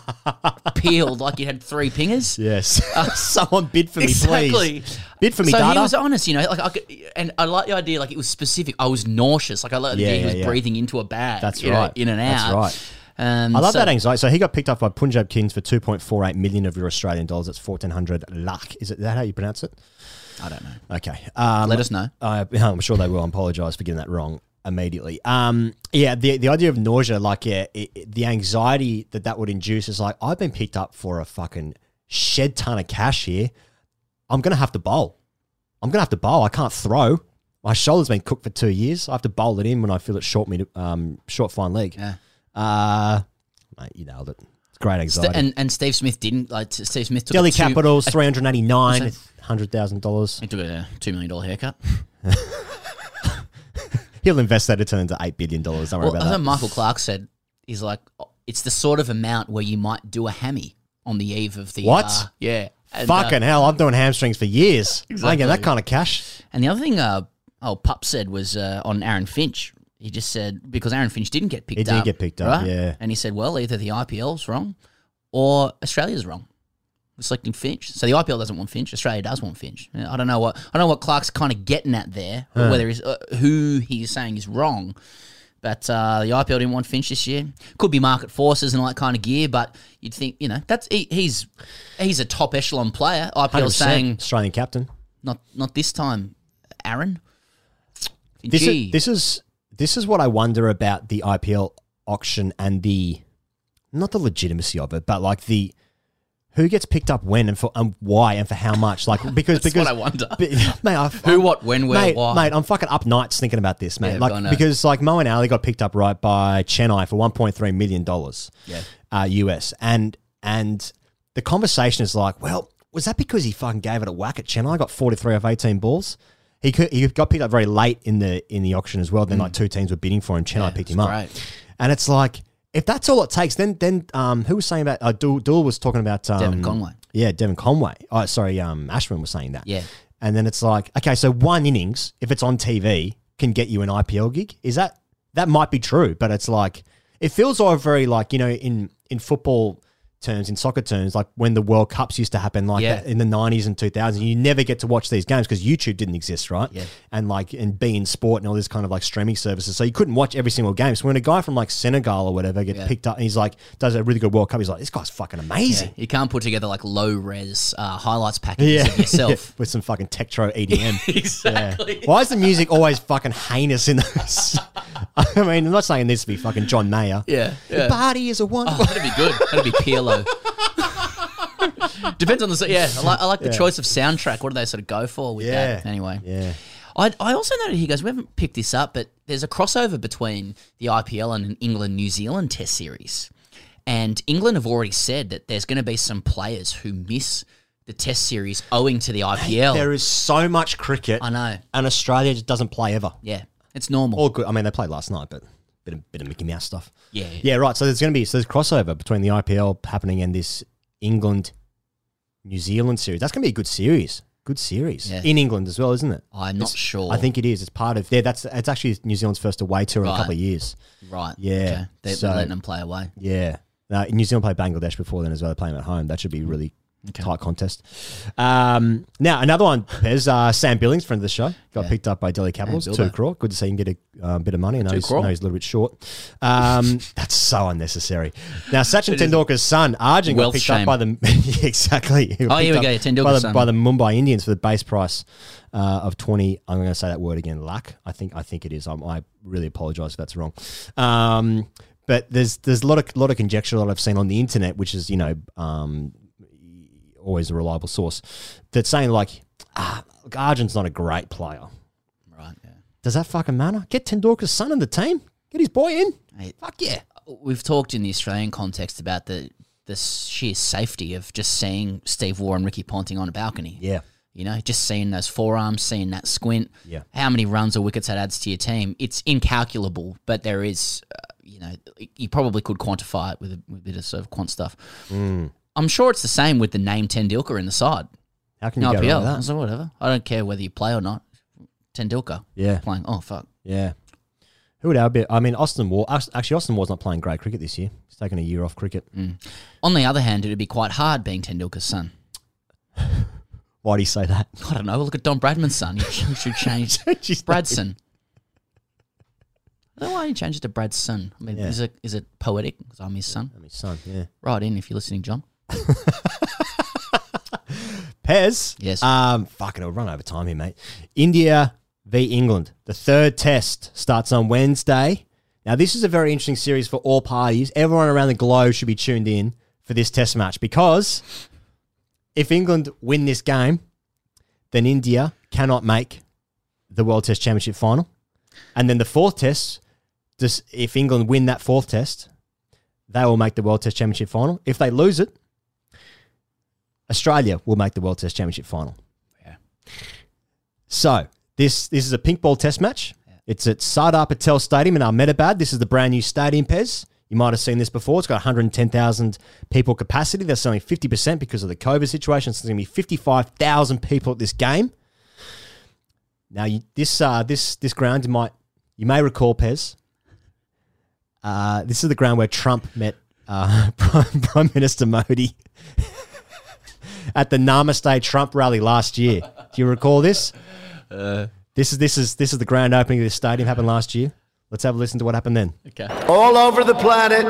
peeled like you had three pingers. yes. Someone bid for me, Exactly. please. Bid for me, so data. he was honest, you know, like I could, and I like the idea, like it was specific. I was nauseous, like I like the Yeah, idea he was yeah. breathing into a bag. That's you know, right. in and out. That's right. Um, I love so- that anxiety. So he got picked up by Punjab Kings for 2.48 million of your Australian dollars. That's 1400 lakh. Is it that how you pronounce it? I don't know. Okay. Um, Let us know. I, I'm sure they will. I apologise for getting that wrong immediately. Um, yeah, the the idea of nausea, like yeah, it, it- the anxiety that that would induce is like I've been picked up for a fucking shed ton of cash here. I'm gonna have to bowl. I'm gonna have to bowl. I can't throw. My shoulder's been cooked for two years. I have to bowl it in when I feel it short me um, short fine leg. Yeah. Uh, mate, you nailed it. It's great St- anxiety. and and Steve Smith didn't like Steve Smith took Delhi Capitals, three hundred eighty nine, hundred thousand dollars. He took a two million dollar haircut. He'll invest that to turn into eight billion dollars. Don't worry Well, about I that. Michael Clarke said he's like it's the sort of amount where you might do a hammy on the eve of the What? uh, yeah. And, uh, Fucking hell! I'm doing hamstrings for years. I ain't getting that kind of cash. And the other thing, uh, oh, Pup said was uh, on Aaron Finch. He just said because Aaron Finch didn't get picked He up. didn't get picked up, right? yeah. And he said, well, either the IPL's wrong or Australia's wrong. Selecting Finch. So the IPL doesn't want Finch. Australia does want Finch. I don't know what I don't know what Clarke's kind of getting at there, or Huh. whether he's uh, who he's saying is wrong. But uh, the IPL didn't want Finch this year. Could be market forces and all that kind of gear, but you'd think you know that's he, he's he's a top echelon player. IPL saying Australian captain. not not this time, Aaron. This Gee. is this is this is what I wonder about the IPL auction and the not the legitimacy of it, but like the who gets picked up when and for and why and for how much. Like because That's because what I wonder. But, mate, I, Who, what, when, where, mate, why. Mate, I'm fucking up nights thinking about this, mate. Yeah, like because like Moeen Ali got picked up right by Chennai for 1.3 million dollars. Yeah. uh, US and and the conversation is like, well, was that because he fucking gave it a whack at Chennai? Got 43 of 18 balls. He could, he got picked up very late in the in the auction as well. Then like two teams were bidding for him. Chennai picked him up, Mm. great. and it's like if that's all it takes, then then um, who was saying about uh, Doull, Doull was talking about um, Devon Conway. Yeah, Devon Conway. Oh, sorry, um, Ashman was saying that. Yeah. and then it's like, okay, so one innings, if it's on TV, can get you an IPL gig. Is that that might be true, but it's like it feels all very like you know in in football terms, in soccer terms, like when the World Cups used to happen, like Yeah. that in the nineties and two thousands, you never get to watch these games because YouTube didn't exist, right? Yeah. And like and beIN Sport and all this kind of like streaming services, so you couldn't watch every single game. So when a guy from like Senegal or whatever gets Yeah. picked up and he's like does a really good World Cup, he's like, this guy's fucking amazing. You can't put together like low res uh, highlights packages of yourself. with some fucking Tektro EDM. exactly. Yeah. Why is the music always fucking heinous in those? I mean, I'm not saying this to be fucking John Mayer. Yeah, The is a Oh, wonderful. that'd be good. That'd be PLO. Depends on the yeah. I like, I like the Yeah. choice of soundtrack. What do they sort of go for with Yeah. that? Anyway, Yeah. I, I also noted he goes. We haven't picked this up, but there's a crossover between the IPL and an England New Zealand Test series, and England have already said that there's going to be some players who miss the Test series owing to the IPL. There is so much cricket. I know. And Australia just doesn't play ever. Yeah, it's normal. All good. I mean, they played last night, but bit of, bit of Mickey Mouse stuff. Yeah. Yeah, right. So there's going to be so there's crossover between the IPL happening and this England New Zealand series. That's going to be a good series. Good series Yeah. in England as well, isn't it? I'm not It's- sure. I think it is. It's part of there. That's it's actually New Zealand's first away tour in a Right. couple of years. Right. Yeah. Okay. They're, So- letting them play away. Yeah. Uh, New Zealand played Bangladesh before then as well. They're playing at home. That should be really Mm. Okay. tight contest. Um, now, another one, Pez, uh, Sam Billings, friend of the show, got Yeah. picked up by Delhi Capitals. Two crore. Good to see him get a um, bit of money. I know, he's, I know he's a little bit short. Um, that's so unnecessary. Now, Sachin Tendulkar's son, Arjun, got picked shame. up by the. Exactly. Oh, here we go, Tendulkar's by the, son. by the Mumbai Indians for the base price uh, of 20. I'm going to say that word again, lakh. I think I think it is. I'm, I really apologize if that's wrong. Um, but there's there's a lot of lot of conjecture that I've seen on the internet, which is you know um, always a reliable source, that's saying like, ah, look, Arjun's not a great player. Right. Yeah. Does that fucking matter? Get Tendulkar's son in the team. Get his boy in. Mate, Fuck yeah. We've talked in the Australian context about the the sheer safety of just seeing Steve Waugh and Ricky Ponting on a balcony. Yeah. You know, just seeing those forearms, seeing that squint. Yeah. How many runs or wickets that adds to your team? It's incalculable, but there is, uh, you know, you probably could quantify it with a, with a bit of sort of quant stuff. Mm. I'm sure it's the same with the name Tendulkar in the side. How can you go wrong with I that? said, whatever. I don't care whether you play or not. Tendulkar. Yeah. Playing. Oh, fuck. Yeah. Who would our be? I mean, Austin Waugh. Actually, Austin Waugh's not playing great cricket this year. He's taking a year off cricket. Mm. On the other hand, it'd be quite hard being Tendulkar's son. Why do you say that? I don't know. Look at Don Bradman's son. You should, you should change Bradsen. I don't know why he changed it to Bradsen. I mean, Yeah. is it is it poetic? Because I'm his son. I'm his son. Yeah. Right in if you're listening, John. Pez. Yes. Um, fucking, it'll run over time here, mate. India v England. The third test starts on Wednesday. Now, this is a very interesting series for all parties. Everyone around the globe should be tuned in for this test match because if England win this game, then India cannot make the World Test Championship final. And then the fourth test, just if England win that fourth test, they will make the World Test Championship final. If they lose it, Australia will make the World Test Championship final. Yeah. So this this is a pink ball test match. It's at Sardar Patel Stadium in Ahmedabad. This is the brand new stadium, Pez. You might have seen this before. It's got 110,000 people capacity. That's only 50% because of the COVID situation. So there's going to be 55,000 people at this game. Now, you, this uh, this this ground, you might you may recall, Pez. Uh, this is the ground where Trump met uh, Prime, Prime Minister Modi at the Namaste Trump rally last year. Do you recall this? Uh, This is this is this is the grand opening of this stadium happened last year. Let's have a listen to what happened then. Okay. All over the planet,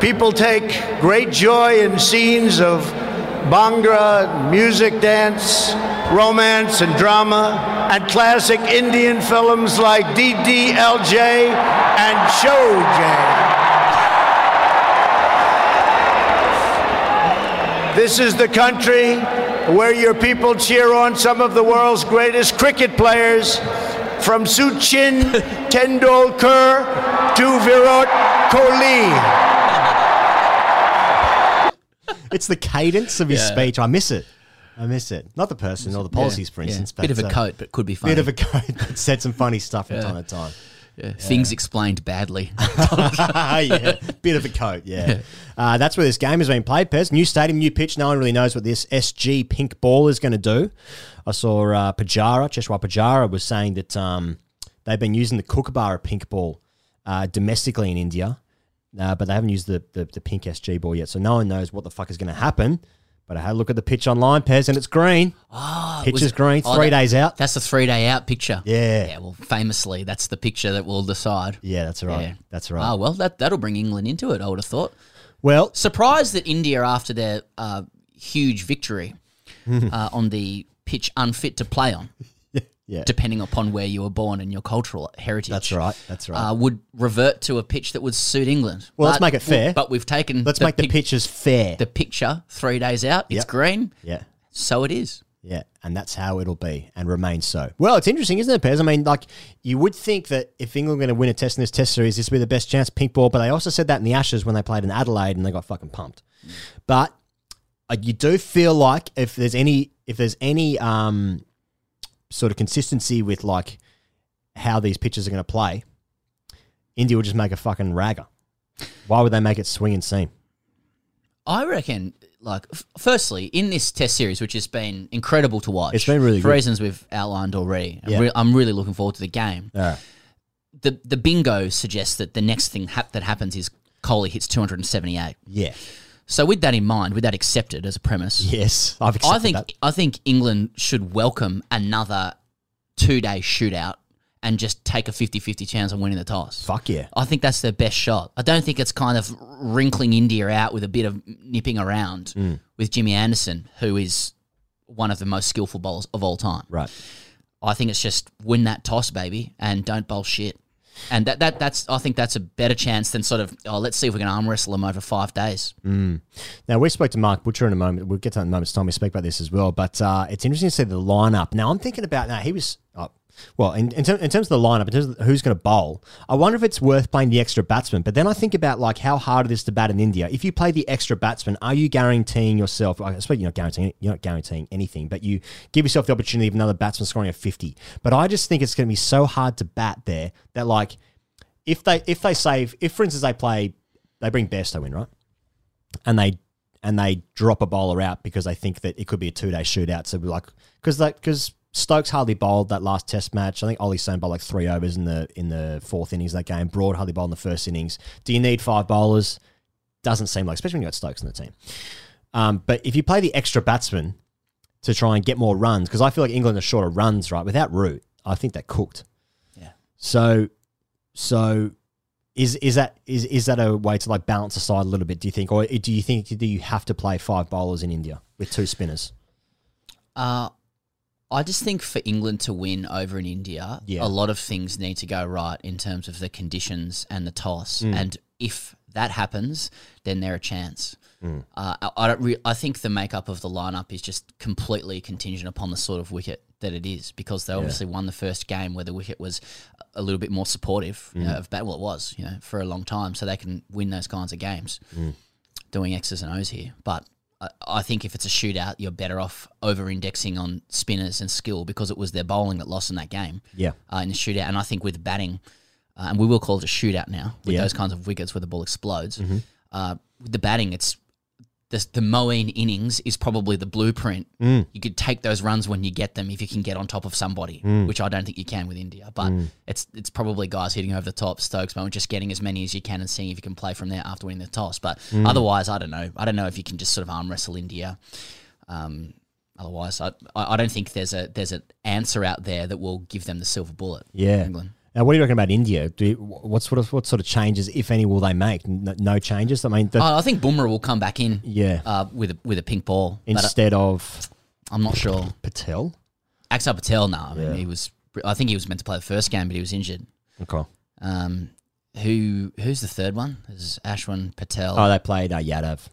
people take great joy in scenes of Bhangra, music, dance, romance, and drama, and classic Indian films like DDLJ and Showjay. This is the country where your people cheer on some of the world's greatest cricket players, from Sachin Tendulkar to Virat Kohli. It's the cadence of his Yeah. speech. I miss it. I miss it. Not the person or the policies, for instance. yeah. instance. Bit of a uh, coat, but could be funny. Bit of a coat, but said some funny stuff from Yeah. time to time. Yeah. Things explained badly. yeah, bit of a coat. Yeah, uh, that's where this game is being played. Pez, new stadium, new pitch. No one really knows what this SG pink ball is going to do. I saw uh, Pujara, Cheteshwar Pujara, was saying that um, they've been using the Kookaburra pink ball uh, domestically in India, uh, but they haven't used the, the the pink SG ball yet. So no one knows what the fuck is going to happen. But I had a look at the pitch online, Pez, and it's green. Oh, pitch was is green. oh, Three that- days out. That's the three day out picture. Yeah. Yeah. Well, famously, that's the picture that will decide. Yeah, that's right. Yeah. That's right. Ah, well, that that'll bring England into it. I would have thought. Well, surprised that India, after their uh, huge victory uh, on the pitch, unfit to play on. Yeah. Depending upon where you were born and your cultural heritage. That's right. That's right. Uh, would revert to a pitch that would suit England. Well, let's make it fair. But we've taken. Let's make the pitches fair. The picture three days out. It's Yep. green. Yeah. So it is. Yeah, and that's how it'll be and remain so. Well, it's interesting, isn't it, Pez? I mean, like, you would think that if England were going to win a test in this test series, this would be the best chance, pink ball, but they also said that in the Ashes when they played in Adelaide and they got fucking pumped. But uh, you do feel like if there's any, if there's any um, sort of consistency with, like, how these pitches are going to play, India will just make a fucking ragger. Why would they make it swing and seam? I reckon, like, f- firstly, in this test series, which has been incredible to watch, It's been really for good. reasons we've outlined already. I'm, Yeah. re- I'm really looking forward to the game. Yeah. The the bingo suggests that the next thing hap- that happens is Kohli hits 278. Yeah. So with that in mind, with that accepted as a premise, Yes, I've I accepted think that. I think England should welcome another two day shootout and just take a 50-50 chance on winning the toss. Fuck yeah. I think that's their best shot. I don't think it's kind of wrinkling India out with a bit of nipping around Mm. with Jimmy Anderson, who is one of the most skillful bowlers of all time. Right. I think it's just win that toss, baby, and don't bowl shit. And that, that that's I think that's a better chance than sort of oh let's see if we can arm wrestle them over five days. Mm. Now we spoke to Mark Butcher in a moment. We'll get to that in a moment's time. We speak about this as well. But uh, it's interesting to see the lineup. Now I'm thinking about now he was uh, well in in, ter- in terms of the lineup, in terms of who's going to bowl. I wonder if it's worth playing the extra batsman. But then I think about like how hard it is to bat in India. If you play the extra batsman, are you guaranteeing yourself? I suppose you're not guaranteeing you're not guaranteeing anything, but you give yourself the opportunity of another batsman scoring a 50. But I just think it's going to be so hard to bat there that like if they if they save if for instance they play they bring Bairstow in right and they and they drop a bowler out because they think that it could be a two day shootout. So like because that because Stokes hardly bowled that last Test match. I think Olly Stone bowled like three overs in the in the fourth innings of that game. Broad hardly bowled in the first innings. Do you need five bowlers? Doesn't seem like, especially when you got Stokes in the team. Um, but if you play the extra batsman to try and get more runs, because I feel like England are short of runs, right? Without Root, I think they're cooked. Yeah. So, so is is that is is that a way to like balance the side a little bit? Do you think, or do you think do you have to play five bowlers in India with two spinners? Uh, I just think for England to win over in India, Yeah. a lot of things need to go right in terms of the conditions and the toss. Mm. And if that happens, then they're a chance. Mm. Uh, I, I, don't re- I think the makeup of the lineup is just completely contingent upon the sort of wicket that it is because they Yeah. obviously won the first game where the wicket was a little bit more supportive you know, Mm. of bat. Well, it was you know for a long time, so they can win those kinds of games. Mm. Doing X's and O's here, but I, I think if it's a shootout, you're better off over indexing on spinners and skill because it was their bowling that lost in that game. Yeah. Uh, in the shootout. And I think with batting, uh, and we will call it a shootout now with Yeah. those kinds of wickets where the ball explodes. Mhm. Uh, with the batting, it's the, the Moeen innings is probably the blueprint. Mm. You could take those runs when you get them if you can get on top of somebody, Mm. which I don't think you can with India. But Mm. it's it's probably guys hitting over the top, Stokes moment, just getting as many as you can and seeing if you can play from there after winning the toss. But Mm. otherwise, I don't know. I don't know if you can just sort of arm wrestle India. Um, otherwise, I I I don't think there's a there's an answer out there that will give them the silver bullet. Yeah. England. Now, what do you reckon about India? Do you, what sort of what sort of changes, if any, will they make? No, no changes. I mean, the, Oh, I think Bumrah will come back in. Yeah. Uh, with a, with a pink ball uh, instead of I'm not sure. Patel. Axar Patel. No, I mean Yeah. he was. I think he was meant to play the first game, but he was injured. Okay. Um, who who's the third one? Is Ashwin Patel? Oh, they played uh, Yadav.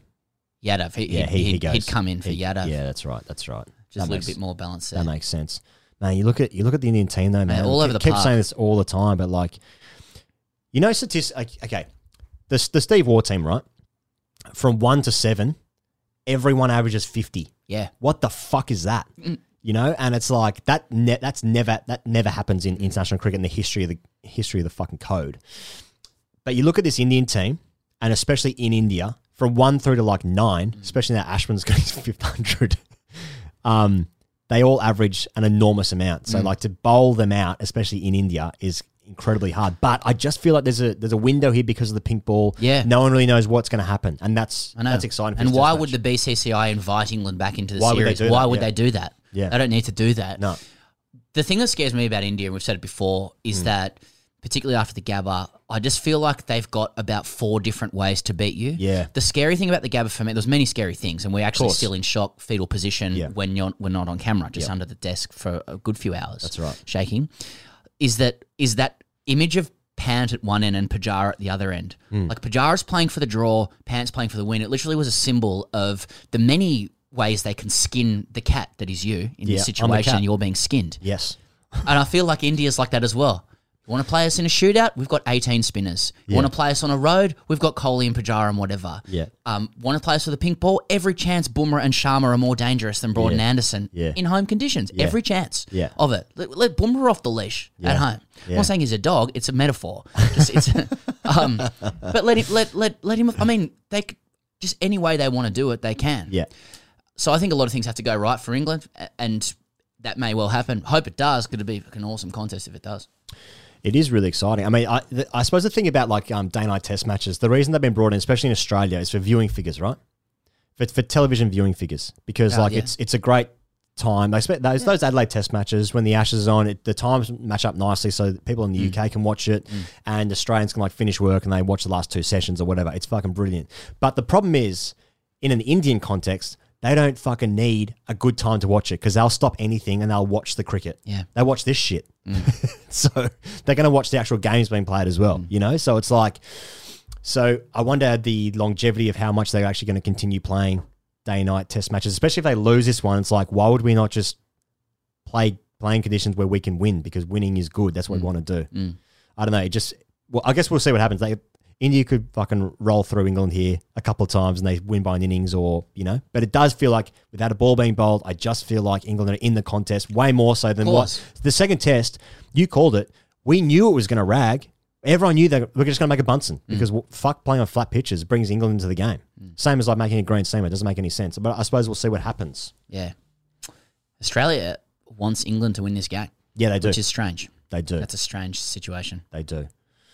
Yadav. He, Yeah, he, he, he he'd, goes. he'd come in for He- Yadav. Yeah, that's right. That's right. Just That a little makes- bit more balance there. That makes sense. Man, you look at you look at the Indian team though, man. all I over the keep park. saying this all the time, but like, you know, statistics. Okay, the the Steve Waugh team, right? From one to seven, everyone averages fifty. Yeah. What the fuck is that? You know, and it's like that. Ne- that's never that never happens in international cricket in the history of the history of the fucking code. But you look at this Indian team, and especially in India, from one through to like nine, especially now Ashwin's going to fifth hundred. Um, they all average an enormous amount. So Mm. like to bowl them out, especially in India, is incredibly hard. But I just feel like there's a there's a window here because of the pink ball. Yeah. no one really knows what's going to happen, and that's that's exciting. For And why would match. the BCCI invite England back into the Why series? do why that? would Yeah. they do that? Yeah. They don't need to do that. no? The thing that scares me about India, and we've said it before, is that particularly after the Gabba, I just feel like they've got about four different ways to beat you. Yeah. The scary thing about the Gabba for me, there's many scary things, and we're actually still in shock, fetal position Yeah. when you're we're not on camera, just Yeah. under the desk for a good few hours. That's right. Shaking. Is that is that image of Pant at one end and Pujara at the other end? Hmm. Like Pujara's playing for the draw, Pant's playing for the win. It literally was a symbol of the many ways they can skin the cat that is you in Yeah, this situation. You're being skinned. Yes. And I feel like India's like that as well. You want to play us in a shootout? We've got 18 spinners. You Yeah. want to play us on a road? We've got Kohli and Pujara and whatever. Yeah. Um, want to play us with a pink ball? Every chance Bumrah and Sharma are more dangerous than Broad Yeah. and Anderson Yeah. in home conditions. Yeah. Every chance Yeah. of it. Let, let Bumrah off the leash at home. I'm not saying he's a dog. It's a metaphor. Just, it's, um, but let him let let let him. I mean, they just any way they want to do it, they can. Yeah. So I think a lot of things have to go right for England, and that may well happen. Hope it does. Could it be an awesome contest if it does? It is really exciting. I mean, I, I suppose the thing about like um, day night test matches, the reason they've been brought in, especially in Australia, is for viewing figures, right? For, for television viewing figures, because Oh, like yeah. it's it's a great time. They expect those those Adelaide Test matches when the Ashes is on, it, the times match up nicely, so that people in the Mm. UK can watch it, and Australians can like finish work and they watch the last two sessions or whatever. It's fucking brilliant. But the problem is, in an Indian context, they don't fucking need a good time to watch it because they'll stop anything and they'll watch the cricket. Yeah. They watch this shit. Mm. so they're going to watch the actual games being played as well, mm. you know? So it's like, so I wonder the longevity of how much they're actually going to continue playing day and night test matches, especially if they lose this one. It's like, why would we not just play playing conditions where we can win because winning is good? That's what we mm. want to do. Mm. I don't know. It just, well, I guess we'll see what happens. They, India could fucking roll through England here a couple of times and they win by an innings or, you know, but it does feel like without a ball being bowled, I just feel like England are in the contest way more so than what the second test, you called it. We knew it was going to rag. Everyone knew that we're just going to make a Bunsen mm. because w fuck playing on flat pitches brings England into the game. Mm. Same as like making a green seamer. It doesn't make any sense. But I suppose we'll see what happens. Yeah. Australia wants England to win this game. Yeah, they do. Which is strange. They do. That's a strange situation. They do.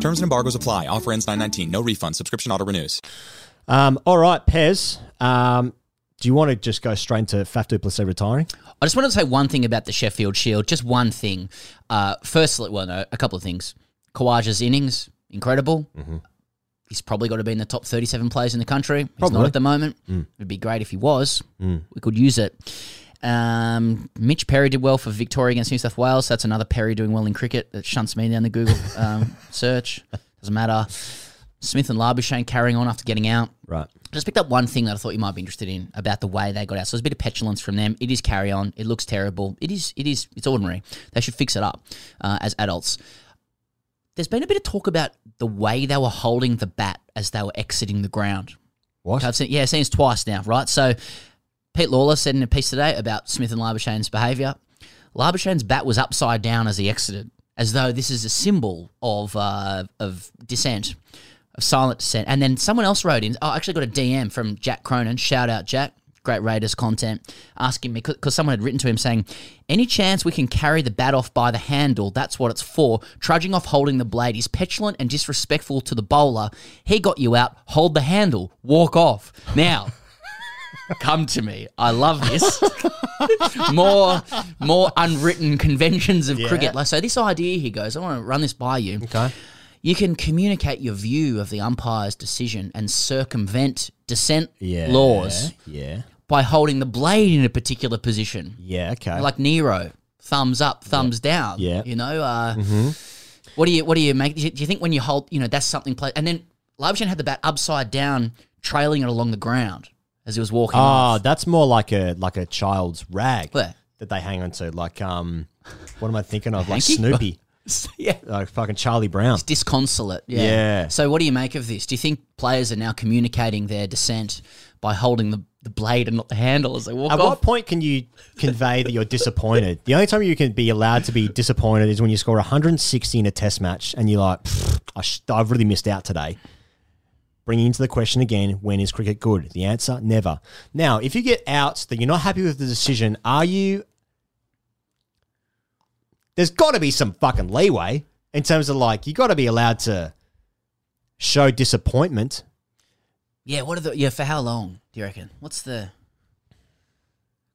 Terms and embargoes apply. Offer ends 919. No refund. Subscription auto renews. Um, all right, Pez. Um, do you want to just go straight into Faf du Plessis retiring? I just wanted to say one thing about the Sheffield Shield. Just one thing. Uh, firstly, well, no, a couple of things. Khawaja's innings, incredible. He's probably got to be in the top 37 players in the country. He's Probably. not at the moment. Mm. It'd be great if he was. Mm. We could use it. Um, Mitch Perry did well for Victoria against New South Wales. That's another Perry doing well in cricket that shunts me down the Google um, search. Doesn't matter. Smith and Labuschagne carrying on after getting out. Right. Just picked up one thing that I thought you might be interested in about the way they got out. So there's a bit of petulance from them. It is carry on. It looks terrible. It is. It is. It's ordinary. They should fix it up uh, as adults. There's been a bit of talk about the way they were holding the bat as they were exiting the ground. What? I've seen, yeah, seen this twice now, right? So Pete Lalor said in a piece today about Smith and Labuschagne's behaviour. Labuschagne's bat was upside down as he exited, as though this is a symbol of uh, of dissent, of silent dissent. And then someone else wrote in. Oh, I actually got a DM from Jack Cronin. Shout out, Jack. Great Raiders content, asking me because someone had written to him saying, "Any chance we can carry the bat off by the handle? That's what it's for. Trudging off holding the blade is petulant and disrespectful to the bowler. He got you out. Hold the handle. Walk off now." Come to me. I love this. more, more unwritten conventions of Yeah. cricket. Like so, this idea he goes. I want to run this by you. Okay. You can communicate your view of the umpire's decision and circumvent dissent Yeah. laws Yeah. by holding the blade in a particular position. Yeah. Okay. Like Nero, thumbs up, thumbs down. Yeah. You know, uh, Mhm. what do you what do you make? Do you, think when you hold, you know, that's something play? And then Labuschagne had the bat upside down, trailing it along the ground as he was walking. Oh, off. that's more like a like a child's rag Where? that they hang onto. Like um, what am I thinking of? Like hanky? Snoopy, yeah. like fucking Charlie Brown. It's disconsolate. Yeah. Yeah. So, what do you make of this? Do you think players are now communicating their dissent by holding the, the blade and not the handle as they walk At off? what point can you convey that you're disappointed? The only time you can be allowed to be disappointed is when you score 160 in a test match and you're like, "Pfft, I sh- I've really missed out today. Bringing into the question again, when is cricket good? The answer, never. Now, if you get out that you're not happy with the decision, are you. There's got to be some fucking leeway in terms of like, you got to be allowed to show disappointment. Yeah. What are the yeah? For how long do you reckon? What's the?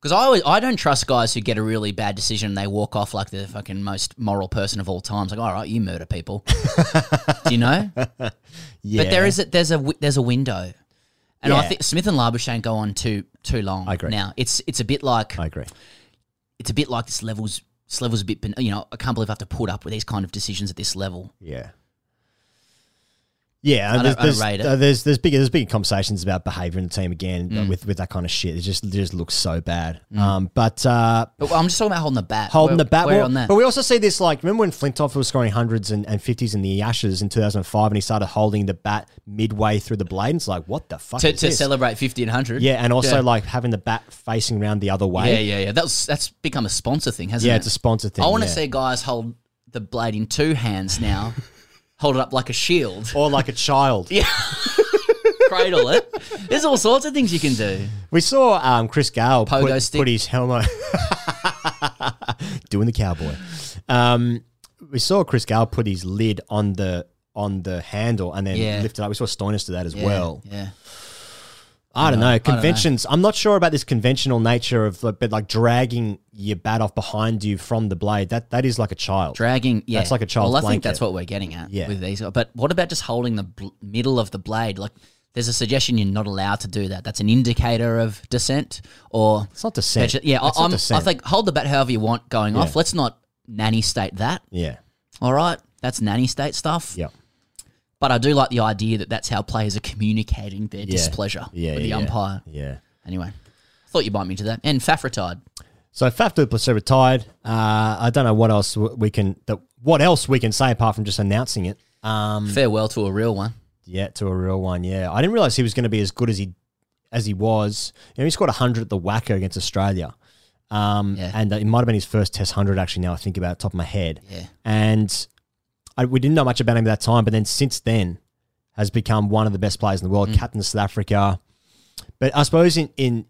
Because I always I don't trust guys who get a really bad decision and they walk off like the fucking most moral person of all time. It's like, all right, you murder people. do you know? Yeah. But there is a, there's a there's a window, and I think Smith and Labuschagne go on too too long. I agree. Now it's it's a bit like I agree. it's a bit like this level's this level's a bit. You know, I can't believe I have to put up with these kind of decisions at this level. Yeah. Yeah, I and don't- there's there's, uh, there's there's bigger there's bigger conversations about behavior in the team again Mm. with with that kind of shit. It just it just looks so bad. Um, but uh, But I'm just talking about holding the bat. holding the bat, where well, on that. but we also see this like remember when Flintoff was scoring hundreds and, and fifties in the Ashes in 2005, and he started holding the bat midway through the blade. And it's like what the fuck to, is to celebrate 50 and 100. Yeah, and also Yeah. like having the bat facing around the other way. Yeah, yeah, yeah. That's that's become a sponsor thing, hasn't Yeah, it? Yeah, it's a sponsor thing, I want to yeah. see guys hold the blade in two hands now, hold it up like a shield, or like a child. yeah, cradle it. There's all sorts of things you can do. We saw um, Chris Gayle Pogo put, stick. put his helmet doing the cowboy. Um, we saw Chris Gayle put his lid on the on the handle and then Yeah. lift it up. We saw Stoinis do that as Yeah, well. Yeah. I don't know. don't know. Conventions. I'm not sure about this conventional nature of, like, but like dragging your bat off behind you from the blade. That that is like a child. Dragging, yeah, That's like a child. Well, I think that's what we're getting at Yeah. with these. But what about just holding the bl- middle of the blade? Like, there's a suggestion you're not allowed to do that. That's an indicator of dissent, or It's not dissent. Veg- Yeah, I, not I'm, I think hold the bat however you want going Yeah. off. Let's not nanny state that. Yeah. All right, that's nanny state stuff. Yeah. But I do like the idea that that's how players are communicating their Yeah. displeasure Yeah, with the yeah, umpire. Yeah. Anyway, I thought you'd bite me to that. And Faf retired. So Faf du Plessis retired. Uh, I don't know what else we can. That, what else we can say apart from just announcing it? Um, Farewell to a real one. Yeah, to a real one. Yeah, I didn't realize he was going to be as good as he as he was. You know, he scored hundred at the WACA against Australia, um, and uh, it might have been his first Test hundred. Actually, now I think about it, top of my head. Yeah. and I, we didn't know much about him at that time, but then since then has become one of the best players in the world, Mm. captain of South Africa. But I suppose in in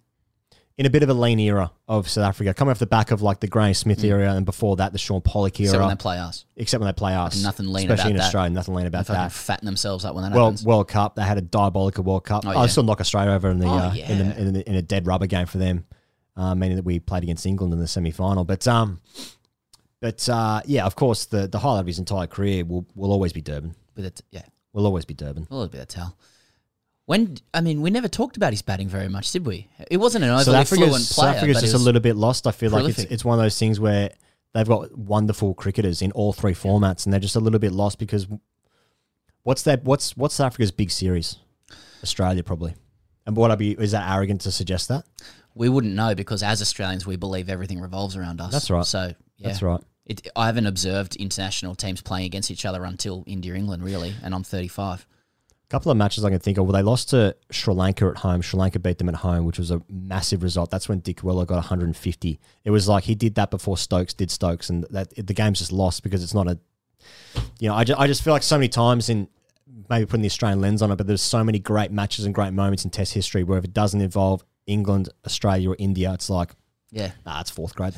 in a bit of a lean era of South Africa, coming off the back of like the Graeme Smith era, and before that the Shaun Pollock era. Mm. Except when they play us. Except when they play us. Nothing lean especially about in that. Australia. Nothing lean about They that. fatten themselves up when that World happens. World Cup, they had a diabolical World Cup. Oh, I still knock Australia over in the, Oh, uh, in, the, in, the in a dead rubber game for them, uh, meaning that we played against England in the semi final. But um, but uh, yeah, of course, the the highlight of his entire career will will always be Durban. With it, yeah. Will always be Durban. A little bit of tell. When I mean, we never talked about his batting very much, did we? It wasn't an overly South Africa's, fluent player. South Africa's but just a little bit lost. I feel like it's it's one of those things where they've got wonderful cricketers in all three formats, and they're just a little bit lost because what's that? What's what's South Africa's big series? Australia probably. And what I be is that arrogant to suggest that? We wouldn't know because as Australians, we believe everything revolves around us. That's right. So yeah. That's right. It, I haven't observed international teams playing against each other until India England, really, and I'm 35. A couple of matches I can think of. Well, they lost to Sri Lanka at home. Sri Lanka beat them at home, which was a massive result. That's when Dickwella got 150. It was like he did that before Stokes did Stokes, and that the game's just lost because it's not a. You know, I just, I just feel like so many times in maybe putting the Australian lens on it, but there's so many great matches and great moments in Test history where if it doesn't involve England, Australia, or India, it's like, Yeah. nah, it's fourth grade.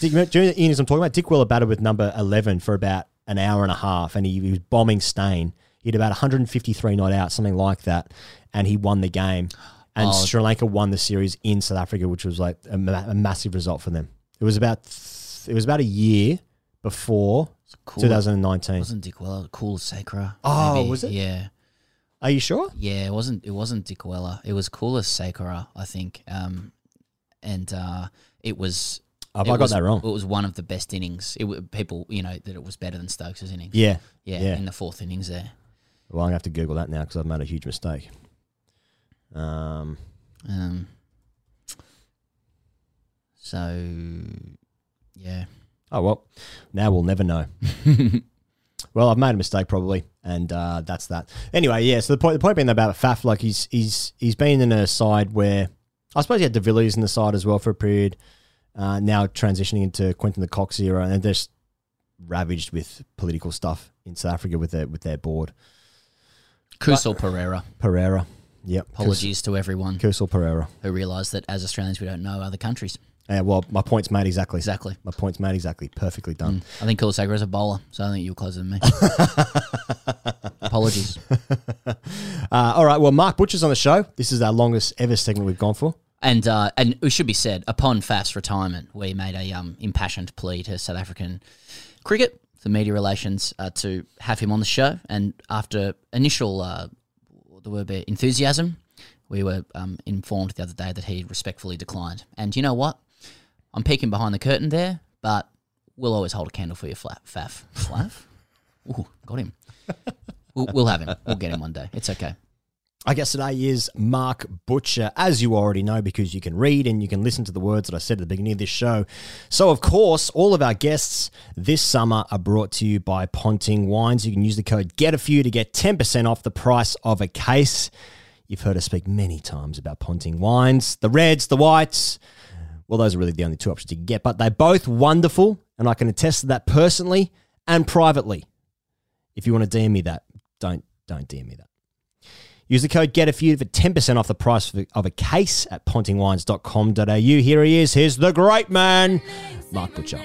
Dick, do you know the innings I'm talking about? Dickwella batted with number 11 for about an hour and a half, and he, he was bombing Steyn. He had about 153 not out, something like that, and he won the game. And Oh. Sri Lanka won the series in South Africa, which was like a, ma- a massive result for them. It was about th- it was about a year before Cool. 2019. Wasn't Dickwella cool as Sakura? Oh, maybe? was it? Yeah. Are you sure? Yeah, it wasn't. It wasn't Dickwella. It was Kulasekara, I think. Um, and uh, it was. Have it I got was- that wrong? It was one of the best innings. It people, you know, that it was better than Stokes' innings. Yeah, yeah, yeah. in the fourth innings there. Well, I'm gonna have to Google that now because I've made a huge mistake. Um, Um. So, yeah. oh well, now we'll never know. well, I've made a mistake probably, and uh, that's that. Anyway, yeah. So the point, the point being about Faf, like he's he's he's been in a side where I suppose he had De Villiers in the side as well for a period. Uh, now transitioning into Quinton de Kock era, and they're just ravaged with political stuff in South Africa with their with their board. Kusal Perera. Perera, yep. Apologies to everyone Kusal Perera. who realised that as Australians we don't know other countries. Yeah, well, my point's made exactly. Exactly. My point's made exactly. Perfectly done. I think Kulasekara is a bowler, so I think you were closer than me. Apologies. Uh, all right. Well, Mark Butcher's on the show. This is our longest ever segment we've gone for. And uh, and it should be said, upon Faf's retirement, we made a um, impassioned plea to South African cricket, the media relations, uh, to have him on the show. And after initial, uh, the word be enthusiasm, we were um, informed the other day that he respectfully declined. And you know what? I'm peeking behind the curtain there, but we'll always hold a candle for you, Fla- Faf. Flav? Ooh, got him. We'll, we'll have him. We'll get him one day. It's okay. I guess today is Mark Butcher, as you already know, because you can read and you can listen to the words that I said at the beginning of this show. So, of course, all of our guests this summer are brought to you by Ponting Wines. You can use the code GET A FEW to get 10% off the price of a case. You've heard us speak many times about Ponting Wines, the reds, the whites. Well, those are really the only two options you can get, but they're both wonderful, and I can attest to that personally and privately. If you want to DM me that, don't don't DM me that. Use the code GETAFEW for 10% off the price of a- of a case at pontingwines.com.au. Here he is. Here's the great man, Mark Butcher.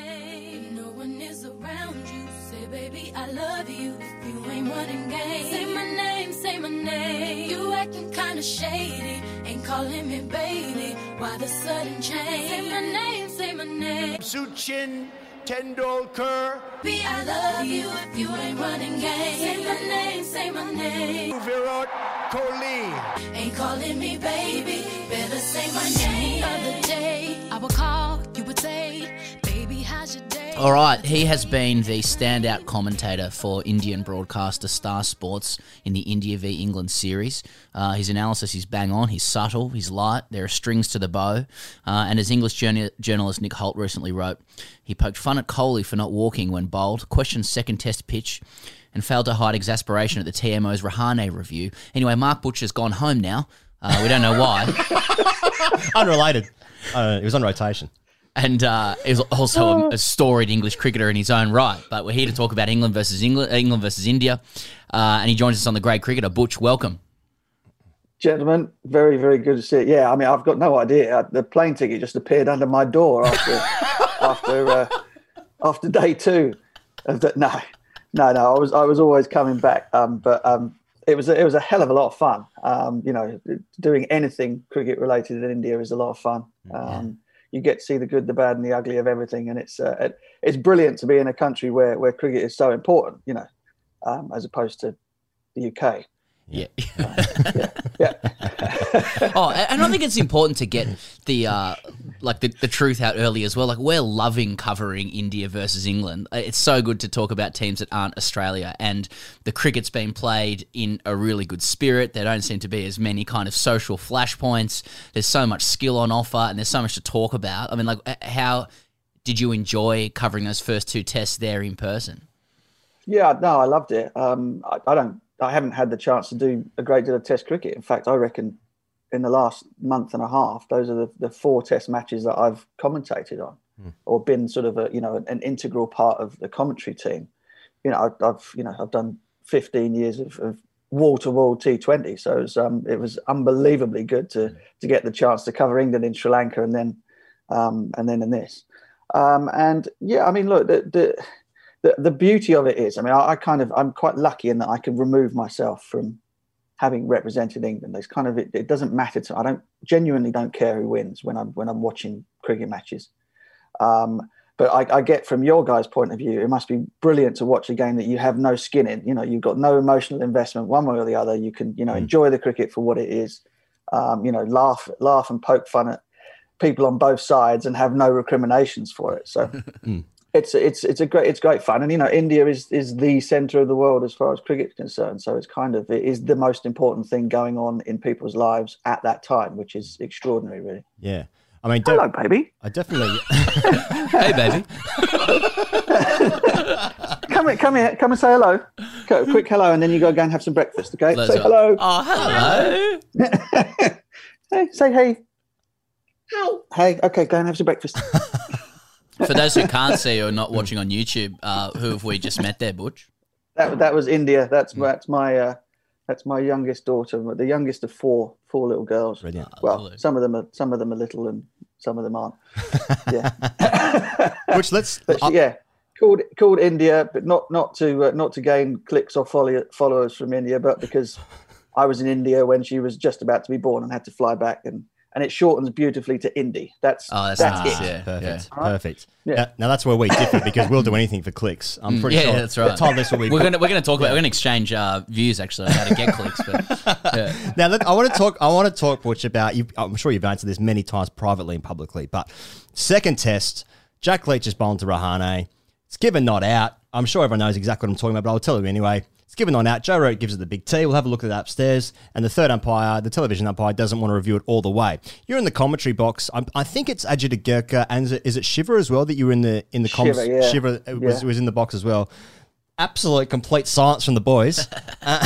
I love you. You ain't running game. Say my name, say my name. You acting kinda shady. Ain't calling me baby. Why the sudden change? Say my name, say my name. Sachin Tendulkar. Be I love you if you ain't running game. Say my name, say my name. Virat Kohli. Ain't calling me baby. Better say my name. Other day, I would call, you would say, baby, how's your day? All right, he has been the standout commentator for Indian broadcaster Star Sports in the India v England series. Uh, his analysis is bang on, he's subtle, he's light, there are strings to the bow. Uh, and as English journa- journalist Nick Hoult recently wrote, he poked fun at Kohli for not walking when bowled, questioned second test pitch, and failed to hide exasperation at the TMO's Rahane review. Anyway, Mark Butcher's gone home now. Uh, we don't know why. Unrelated. Uh, it was on rotation. and uh, is also a, a storied English cricketer in his own right. But we're here to talk about England versus England, England versus India, uh, and he joins us on the Grade Cricketer. Butch, welcome. Gentlemen, very, very good to see it. Yeah, I mean, I've got no idea. Uh, The plane ticket just appeared under my door after after uh, after day two. Of the, no, no, no. I was I was always coming back, um, but um, it was a, it was a hell of a lot of fun. Um, you know, doing anything cricket related in India is a lot of fun. Um, you get to see the good, the bad, and the ugly of everything, and it's uh, it, it's brilliant to be in a country where where cricket is so important. You know, um, as opposed to the UK. Yeah. Yeah. Oh, and I think it's important to get the uh, like the, the truth out early as well. Like we're loving covering India versus England. Uh, It's so good to talk about teams that aren't Australia, and the cricket's been played in a really good spirit. There don't seem to be as many kind of social flashpoints. There's so much skill on offer, and there's so much to talk about. I mean, like uh, how did you enjoy covering those first two tests there in person? Yeah, no, I loved it. Um, I, I don't, I haven't had the chance to do a great deal of Test cricket. In fact, I reckon in the last month and a half, those are the, the four Test matches that I've commentated on, or been sort of a, you know, an, integral part of the commentary team. You know, I, I've, you know, I've done 15 years of, of wall-to-wall T20, so it was, um, it was unbelievably good to to get the chance to cover England in Sri Lanka and then, um, and then in this. Um, and yeah, I mean, look, the, the the, the beauty of it is, I mean, I, I kind of, I'm quite lucky in that I can remove myself from having represented England. There's kind of, it, it doesn't matter to, I don't genuinely don't care who wins when I'm, when I'm watching cricket matches. Um, but I, I get from your guys' point of view, it must be brilliant to watch a game that you have no skin in. You know, you've got no emotional investment one way or the other. You can, you know, enjoy the cricket for what it is. Um, you know, laugh, laugh and poke fun at people on both sides and have no recriminations for it. So it's it's it's a great it's great fun. And you know, India is is the centre of the world as far as cricket's concerned. So it's kind of it is the most important thing going on in people's lives at that time, which is extraordinary, really. Yeah. I mean, Hello, baby. I definitely. hey, baby. come here, come here, come and say hello. Go, quick hello, and then you go go and have some breakfast. Okay, Let's say go. hello. Oh, hello. Hey, say hey. Hey, okay, go and have some breakfast. For those who can't see or not watching on YouTube, uh, who have we just met there, Butch? That that was India. Mm. That's that's my uh, that's my youngest daughter, the youngest of four four little girls. Brilliant. Well, some of them are some of them are little and some of them aren't. Yeah. Which let's But she- yeah, called called India, but not not to uh, not to gain clicks or follow, followers from India, but because I was in India when she was just about to be born and had to fly back, and and it shortens beautifully to Indy. That's Oh, that's that's nice. it. Yeah, Perfect. All right. Perfect. Yeah. Now, now that's where we differ because we'll do anything for clicks. I'm pretty Mm, yeah, sure. that's right. Todd, this will be. We're gonna we're gonna talk about we're gonna exchange uh, views actually on how to get clicks, but yeah. Now, look, I want to talk. I want to talk, Butch, about you. I'm sure you've answered this many times privately and publicly, but second test, Jack Leach is bowling to Rahane. It's given not out. I'm sure everyone knows exactly what I'm talking about, but I'll tell you anyway. It's given not out. Joe Root gives it the big T. We'll have a look at that upstairs. And the third umpire, the television umpire, doesn't want to review it all the way. You're in the commentary box. I'm, I think it's Ajit Agarkar and is it, is it Shiver as well that you were in the in the comms? Shiver, yeah. Shiver uh, was, Yeah. was in the box as well. Absolute complete silence from the boys. Uh,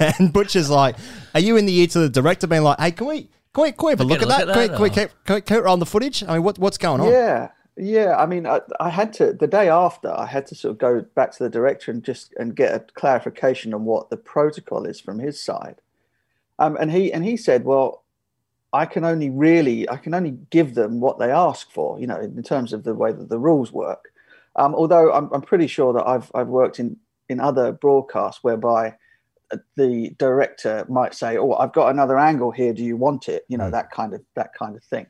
and Butcher's like, "Are you in the ear to the director, being like, hey, can we can we, can we have a look, Look at at- that? look Can, at we, that, can, we keep, can, we, can we roll the footage? I mean, what what's going on? Yeah, yeah. I mean, I, I had to the day after. I had to sort of go back to the director and just and get a clarification on what the protocol is from his side. Um, and he and he said, well, I can only really I can only give them what they ask for. You know, in terms of the way that the rules work. Um, although I'm, I'm pretty sure that I've I've worked in in other broadcasts whereby uh, the director might say, "Oh, I've got another angle here. Do you want it?" You know, that kind of that kind of thing.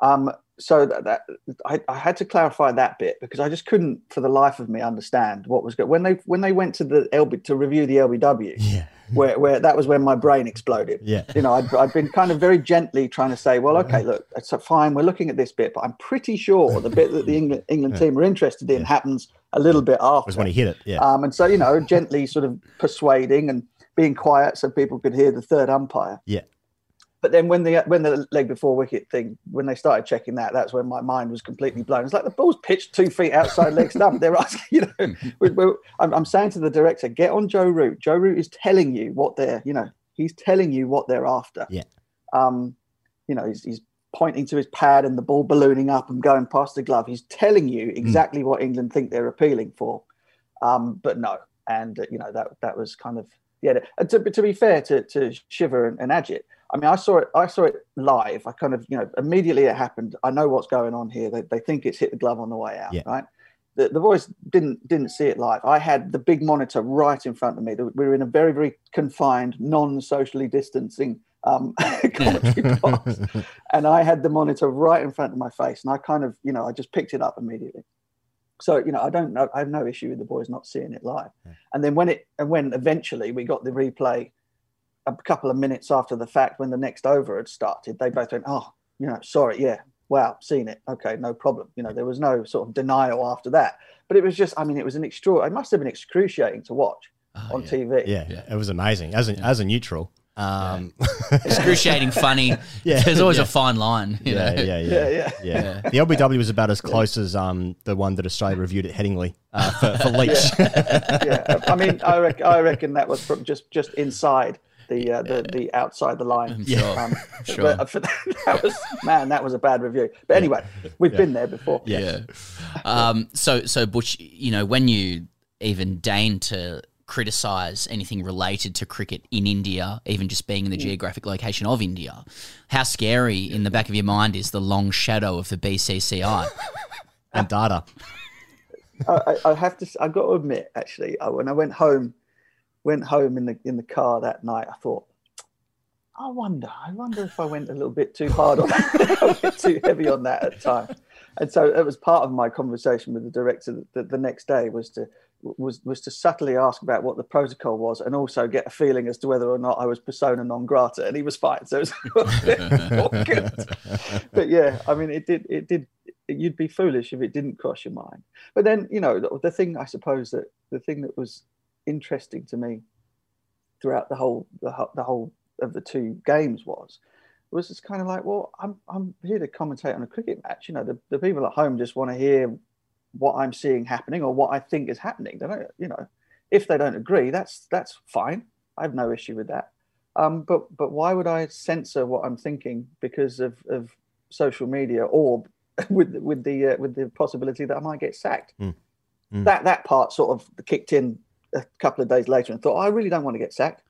Um, so that, that I, I had to clarify that bit because I just couldn't, for the life of me, understand what was going. When they when they went to the LB to review the LBW, Yeah. where where that was when my brain exploded. Yeah. You know, I'd, I'd been kind of very gently trying to say, well, okay, look, it's fine. We're looking at this bit, but I'm pretty sure the bit that the England England team are interested in happens a little bit after. Was when he hit it. Yeah. Um, and so, you know, gently sort of persuading and being quiet so people could hear the third umpire. yeah. But then when the when the leg before wicket thing, when they started checking that, that's when my mind was completely blown. It's like the ball's pitched two feet outside leg stump. They're asking, you know, we- we- I'm, I'm saying to the director, get on Joe Root. Joe Root is telling you what they're, you know, he's telling you what they're after. Yeah. Um, you know, he's, he's pointing to his pad and the ball ballooning up and going past the glove. He's telling you exactly what England think they're appealing for. Um, but no, and uh, you know that that was kind of yeah. And to, to be fair to to Shiver and, and Ajit, I mean, I saw it. I saw it live. I kind of you know immediately it happened. I know what's going on here. They, they think it's hit the glove on the way out, Yeah. right? The, the voice didn't didn't see it live. I had the big monitor right in front of me. We were in a very very confined, non-socially distancing um, commentary box, and I had the monitor right in front of my face, and I kind of you know I just picked it up immediately. So you know I don't know I have no issue with the boys not seeing it live. And then when it and when eventually we got the replay a couple of minutes after the fact, when the next over had started, they both went, "Oh, you know, sorry, yeah, wow, seen it, okay, no problem." You know, there was no sort of denial after that. But it was just, I mean, it was an extra. It must have been excruciating to watch on TV. Yeah, it was amazing. As a, as a neutral, um, Excruciating funny. Yeah, There's always yeah. a fine line. You yeah, know? yeah, yeah, Yeah, yeah, The LBW was about as close as um, the one that Australia reviewed at Headingley uh, for, for Leach. yeah, I mean, I, rec- I reckon that was from just just inside the uh, the the outside the line. Sure, Um, sure. but for that, that was man, that was a bad review. But anyway, we've been there before. Yeah. um, so, so Butch, you know, when you even deign to criticize anything related to cricket in India, even just being in the geographic location of India, how scary in the back of your mind is the long shadow of the BCCI? and data. I, I I have to. s- I got to admit, actually, I, when I went home, went home in the in the car that night, I thought, I wonder, I wonder if I went a little bit too hard on that, a bit too heavy on that at times. And so it was part of my conversation with the director the, the next day was to was was to subtly ask about what the protocol was and also get a feeling as to whether or not I was persona non grata, and he was fine. So it was good. But yeah, I mean, it did it did. You'd be foolish if it didn't cross your mind. But then you know the, the thing I suppose that the thing that was interesting to me throughout the whole the, the whole of the two games was was just kind of like, well, I'm I'm here to commentate on a cricket match. You know, the, the people at home just want to hear what I'm seeing happening or what I think is happening. They don't, you know, if they don't agree, that's that's fine. I have no issue with that. Um, but but why would I censor what I'm thinking because of, of social media or with with the uh, with the possibility that I might get sacked? Mm. Mm. That that part sort of kicked in a couple of days later and thought, I really don't want to get sacked.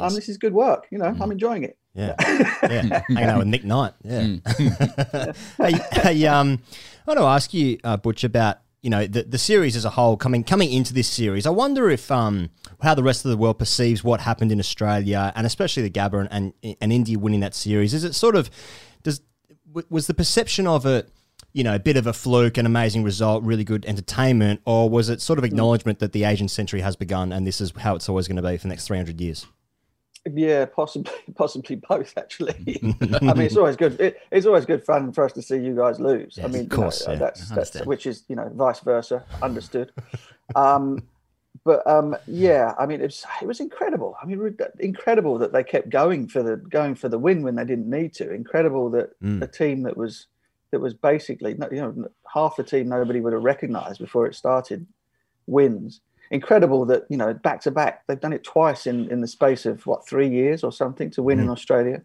Um, this is good work. You know, I'm enjoying it. Yeah, yeah. Hanging out with Nick Knight. Yeah. hey, hey, um, I want to ask you, uh, Butch, about you know the, the series as a whole coming coming into this series. I wonder if um, how the rest of the world perceives what happened in Australia and especially the Gabba and, and, and India winning that series. Is it sort of does w- was the perception of it? You know, a bit of a fluke, an amazing result, really good entertainment, or was it sort of acknowledgement that the Asian century has begun and this is how it's always going to be for the next 300 years? Yeah, possibly, possibly both. Actually, I mean, it's always good. It, it's always good fun for us to see you guys lose. I mean, of course, you know, yeah. that's, that's which is you know vice versa. Understood. um, but um, yeah, I mean, it's it was incredible. I mean, re- incredible that they kept going for the going for the win when they didn't need to. Incredible that Mm. a team that was that was basically you know half the team nobody would have recognised before it started wins. Incredible that you know back to back they've done it twice in in the space of what three years or something to win in Australia.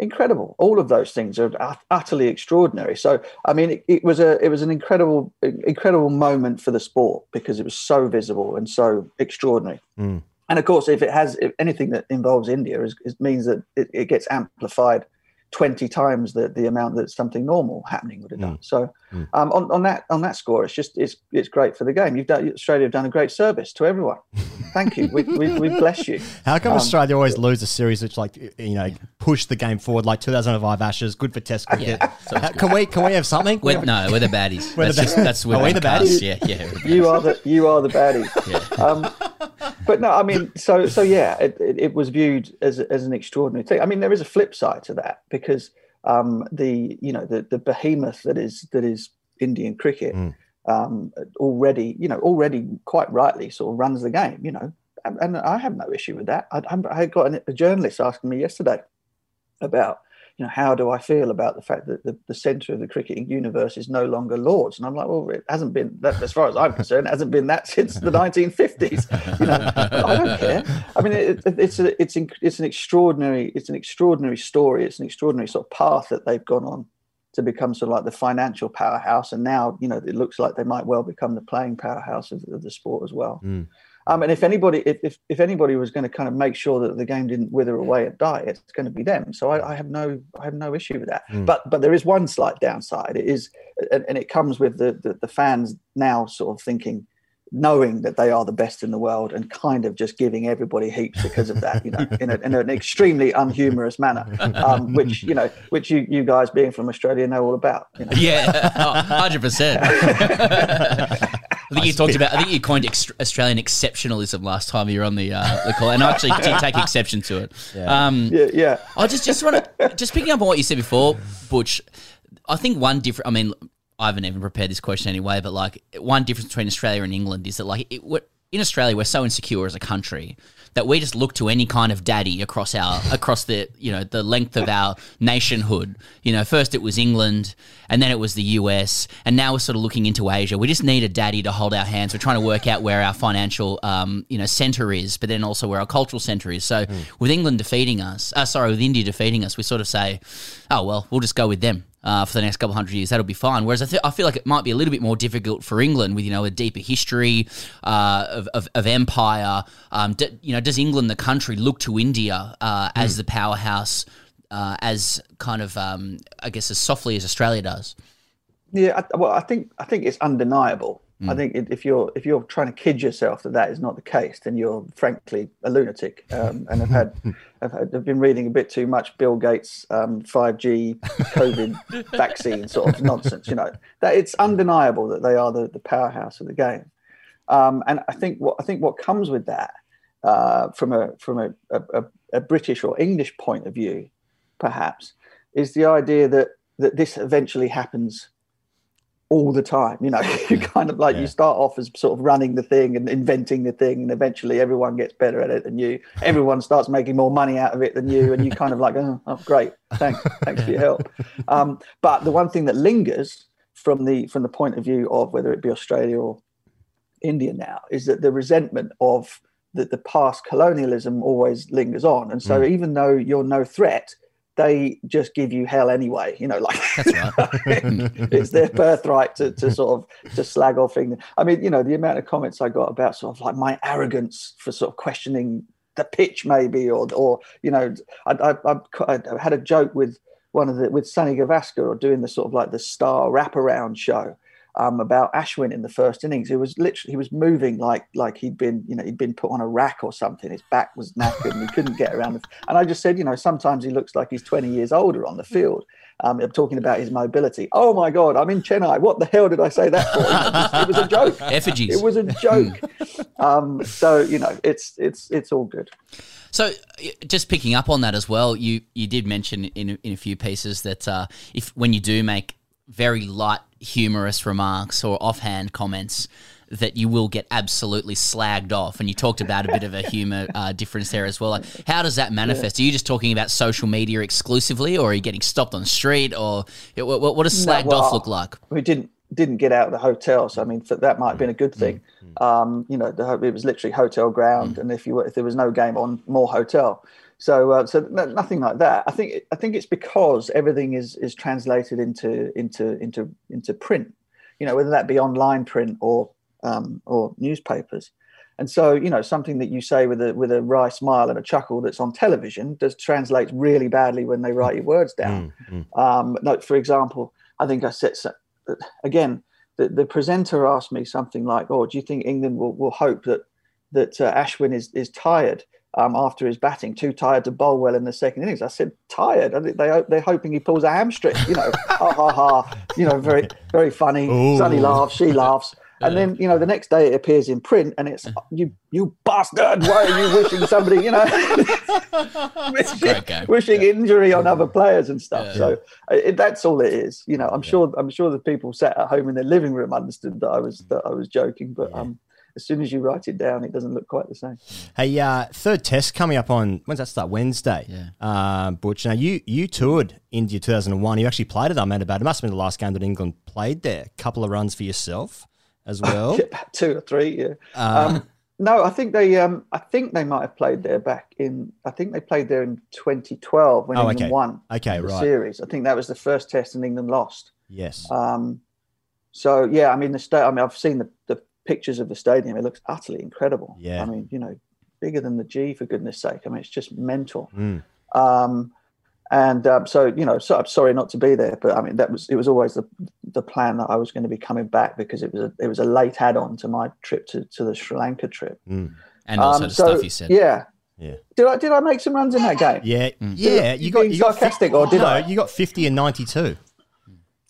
Incredible! All of those things are utterly extraordinary. So I mean, it, it was a it was an incredible incredible moment for the sport because it was so visible and so extraordinary. Mm. And of course, if it has if anything that involves India, is, is means that it, it gets amplified twenty times the, the amount that something normal happening would have done. Mm. So, um, on, on that on that score, it's just it's it's great for the game. You've done Australia have done a great service to everyone. Thank you. We, we, we bless you. How come Um, Australia always lose a series which, like, you know, push the game forward, like 2005 Ashes, good for Test cricket? How- can we can we have something? We're, no, we're the baddies. We're the that's just, bad- that's Are we the baddies? Yeah, yeah. we're the you are the you are the baddie. Um, but no, I mean, so so yeah, it, it, it was viewed as as an extraordinary thing. I mean, there is a flip side to that because um, the you know the the behemoth that is that is Indian cricket um, already you know already quite rightly sort of runs the game. You know, and, and I have no issue with that. I, I got an, a journalist asking me yesterday about you know how do I feel about the fact that the, the centre of the cricketing universe is no longer Lords, and I'm like, well, it hasn't been that as far as I'm concerned, hasn't been that since the 1950s. You know, I don't care. I mean, it, it, it's a, it's it's an extraordinary it's an extraordinary story. It's an extraordinary sort of path that they've gone on to become sort of like the financial powerhouse, and now you know it looks like they might well become the playing powerhouse of, of the sport as well. Mm. Um, and if anybody, if, if, if anybody was going to kind of make sure that the game didn't wither away and die, it's going to be them. So I, I have no, I have no issue with that. Mm. But but there is one slight downside. It is, and, and it comes with the, the the fans now sort of thinking, knowing that they are the best in the world, and kind of just giving everybody heaps because of that. You know, in, a, in an extremely unhumorous manner, um, which you know, which you you guys being from Australia know all about. You know? Yeah, hundred percent. I think you talked about. I think you coined ex- Australian exceptionalism last time you were on the uh, the call, and I actually did take exception to it. Yeah. Um, yeah, yeah. I just just want to just picking up on what you said before, Butch. I think one different. I mean, I haven't even prepared this question anyway, but like one difference between Australia and England is that like it, in Australia we're so insecure as a country that we just look to any kind of daddy across our across the you know the length of our nationhood. You know, first it was England, and then it was the US, and now we're sort of looking into Asia. We just need a daddy to hold our hands. We're trying to work out where our financial um, you know center is, but then also where our cultural center is. So with England defeating us, uh, sorry, with India defeating us, we sort of say, oh well, we'll just go with them uh, for the next couple hundred years. That'll be fine. Whereas I, th- I feel like it might be a little bit more difficult for England with you know a deeper history uh, of, of, of empire. Um, d- you know, does England, the country, look to India uh, as the powerhouse, uh, as kind of um, I guess as softly as Australia does? Yeah, I, well, I think I think it's undeniable. I Mm. think if you're if you're trying to kid yourself that that is not the case, then you're frankly a lunatic. Um, and I've had, I've had I've been reading a bit too much Bill Gates um, 5G COVID vaccine sort of nonsense. You know that it's undeniable that they are the, the powerhouse of the game. Um, and I think what I think what comes with that uh, from a from a, a, a British or English point of view, perhaps, is the idea that that this eventually happens all the time. You know, you kind of like you start off as sort of running the thing and inventing the thing, and eventually everyone gets better at it than you. Everyone starts making more money out of it than you, and you kind of like, oh, oh great, thanks, thanks for your help. Um, but the one thing that lingers from the from the point of view of whether it be Australia or India now is that the resentment of the, the past colonialism always lingers on, and so even though you're no threat. They just give you hell anyway, you know. Like it's their birthright to, to sort of to slag off England. I mean, you know, the amount of comments I got about sort of like my arrogance for sort of questioning the pitch, maybe, or or you know, I I, I, I had a joke with one of the with Sunny Gavaskar or doing the sort of like the star wraparound show. Um, about Ashwin in the first innings, he was literally he was moving like like he'd been you know he'd been put on a rack or something. His back was knackered and he couldn't get around. The, and I just said, you know, sometimes he looks like he's twenty years older on the field. Um, I'm talking about his mobility. Oh my God, I'm in Chennai. What the hell did I say that for? It was, it was a joke. Effigies. It was a joke. um, so you know, it's it's it's all good. So, just picking up on that as well, you you did mention in in a few pieces that uh, if when you do make very light, humorous remarks or offhand comments, that you will get absolutely slagged off. And you talked about a bit of a humor uh, difference there as well. Like, how does that manifest? Are you just talking about social media exclusively, or are you getting stopped on the street, or what, what, what does No, slagged well, off look like? We didn't didn't get out of the hotel, so I mean th- that might have been a good Mm, thing. Um, you know, the, it was literally hotel ground, and if you were, if there was no game on, more hotel. So uh, so no, nothing like that. I think I think it's because everything is is translated into into into into print. You know, whether that be online print or um, or newspapers. And so, you know, something that you say with a with a wry smile and a chuckle that's on television does translates really badly when they write your words down. Um, no, for example, I think I said so, again. The, the presenter asked me something like, "Oh, do you think England will, will hope that that uh, Ashwin is is tired um, after his batting, too tired to bowl well in the second innings?" I said, "Tired? I think They, they're hoping he pulls a hamstring." You know, ha ha ha. You know, very very funny. Sunny Ooh. laughs, she laughs. And then you know the next day it appears in print, and it's you you bastard. Why are you wishing somebody you know wishing, wishing injury on other players and stuff? So uh, it, that's all it is. You know, I'm sure I'm sure the people sat at home in their living room understood that I was that I was joking, but um, as soon as you write it down, it doesn't look quite the same. Hey, uh, third test coming up on when's that start? Wednesday. Yeah. Uh, Butch. Now you you toured India 2001. You actually played at Ahmedabad. It must have been the last game that England played there. A couple of runs for yourself as well. two or three. Yeah. Uh, um, no, I think they. Um, I think they might have played there back in. I think they played there in 2012 when Oh, England okay. won. Okay, the right. Series. I think that was the first test and England lost. Yes. Um, so yeah, I mean the state. I mean I've seen the, the pictures of the stadium. It looks utterly incredible. Yeah. I mean you know bigger than the G for goodness sake. I mean it's just mental. Mm. Um, and um, so you know, so I'm sorry not to be there, but I mean that was it was always the the plan that I was going to be coming back because it was a it was a late add on to my trip to, to the Sri Lanka trip. Mm. And also Um, the so, stuff you said. Yeah. Yeah. Did I did I make some runs in that game? Yeah, Mm. yeah. You got being you got sarcastic, or did no, I? You got fifty and ninety two.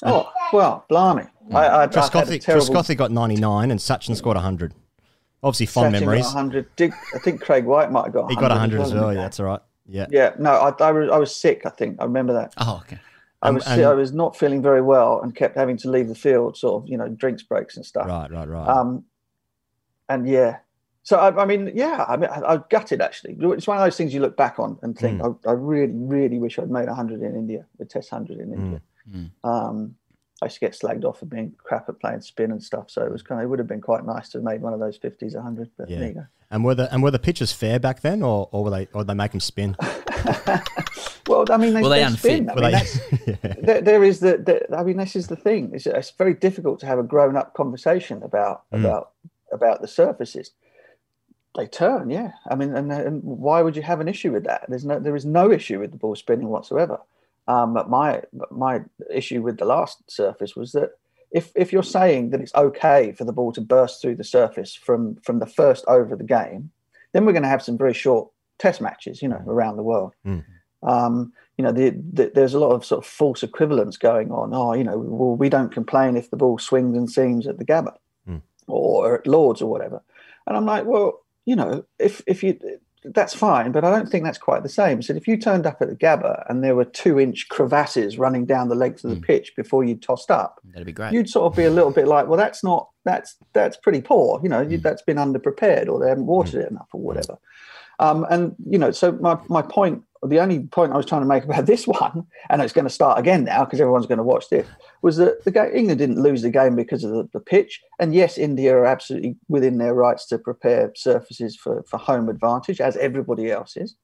Oh well, blimey. I, I, I've a terrible- Trescothick got 99 and Sachin scored 100. Obviously, fond Sachin got memories. 100. Dig, I think Craig White might have got 100. He got 100 as well. Yeah, that's all right. Yeah. Yeah, no, I, I, was, I was sick, I think. I remember that. Oh, okay. I was, and- I was not feeling very well and kept having to leave the field, sort of, you know, drinks breaks and stuff. Right, right, right. Um, and yeah, so I, I mean, yeah, I mean, I, I gutted actually. It's one of those things you look back on and think, Mm. I, I really, really wish I'd made 100 in India, the Test 100 in India. Mm. Um, I used to get slagged off for being crap at playing spin and stuff, so it was kind of, it would have been quite nice to have made one of those 50s 100. But there yeah. you go. And were the and were the pitches fair back then, or, or were they or did they make them spin? Well, I mean, they, Were they they spin. unfit? I mean, they- that's, there, there is the, the. I mean, this is the thing. It's, it's very difficult to have a grown-up conversation about Mm. about about the surfaces. They turn, yeah. I mean, and, and why would you have an issue with that? There's no, there is no issue with the ball spinning whatsoever. Um, but my my issue with the last surface was that if if you're saying that it's okay for the ball to burst through the surface from from the first over of the game, then we're going to have some very short test matches, you know, around the world. Um, you know, the, the, there's a lot of sort of false equivalence going on. Oh, you know, well, we don't complain if the ball swings and seams at the Gabba or at Lords or whatever. And I'm like, well, you know, if if you that's fine, but I don't think that's quite the same. So if you turned up at the Gabba and there were two inch crevasses running down the length of the hmm. pitch before you tossed up, That'd be great. you'd sort of be a little bit like, well, that's not that's that's pretty poor. You know, you, hmm. that's been underprepared or they haven't watered hmm. it enough or whatever. Um, and you know, so my my point, the only point I was trying to make about this one, and it's going to start again now because everyone's going to watch this, was that the game, England didn't lose the game because of the, the pitch. And yes, India are absolutely within their rights to prepare surfaces for for home advantage, as everybody else is.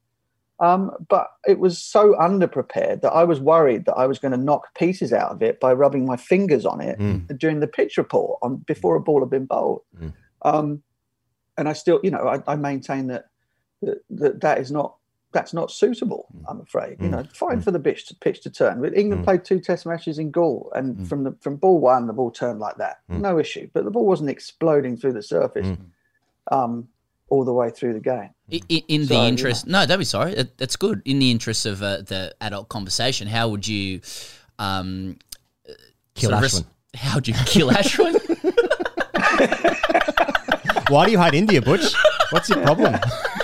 Um, but it was so underprepared that I was worried that I was going to knock pieces out of it by rubbing my fingers on it during the pitch report on before a ball had been bowled. Um, and I still, you know, I, I maintain that that that is not that's not suitable. Mm. I'm afraid. You mm. know, fine mm. for the pitch to pitch to turn. But England played two Test matches in Galle, and from the from ball one, the ball turned like that, no issue. But the ball wasn't exploding through the surface um, all the way through the game. I- I- In So, the you interest, no, don't be sorry. It, that's good. In the interest of uh, the adult conversation, how would you um, Kill sort of res- Ashwin. How would you kill Ashwin? Why do you hate India, Butch? What's your problem?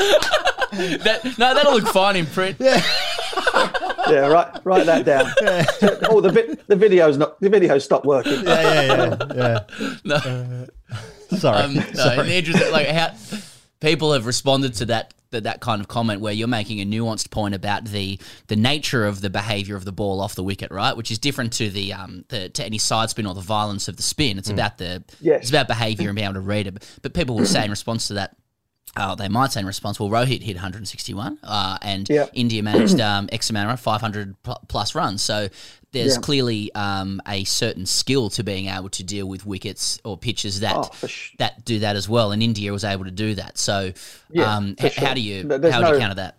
that, no, that'll look fine in print. Yeah. yeah, write write that down. Oh, the vi- the video's not the video stopped working. Yeah, yeah, yeah, no. Sorry. Um, no, Sorry. in the interest of, like how people have responded to that, that that kind of comment where you're making a nuanced point about the the nature of the behavior of the ball off the wicket, right? Which is different to the um the, to any side spin or the violence of the spin. It's about the Yes. it's about behavior and being able to read it. But people will say in response to that. Uh, they might say in response, well, Rohit hit 161, uh, and Yeah. India managed um, X amount of 500 plus runs. So there's Yeah. clearly um, a certain skill to being able to deal with wickets or pitches that Oh, sh- that do that as well, and India was able to do that. So, Yeah, um, h- how do you there's how would you no- counter that?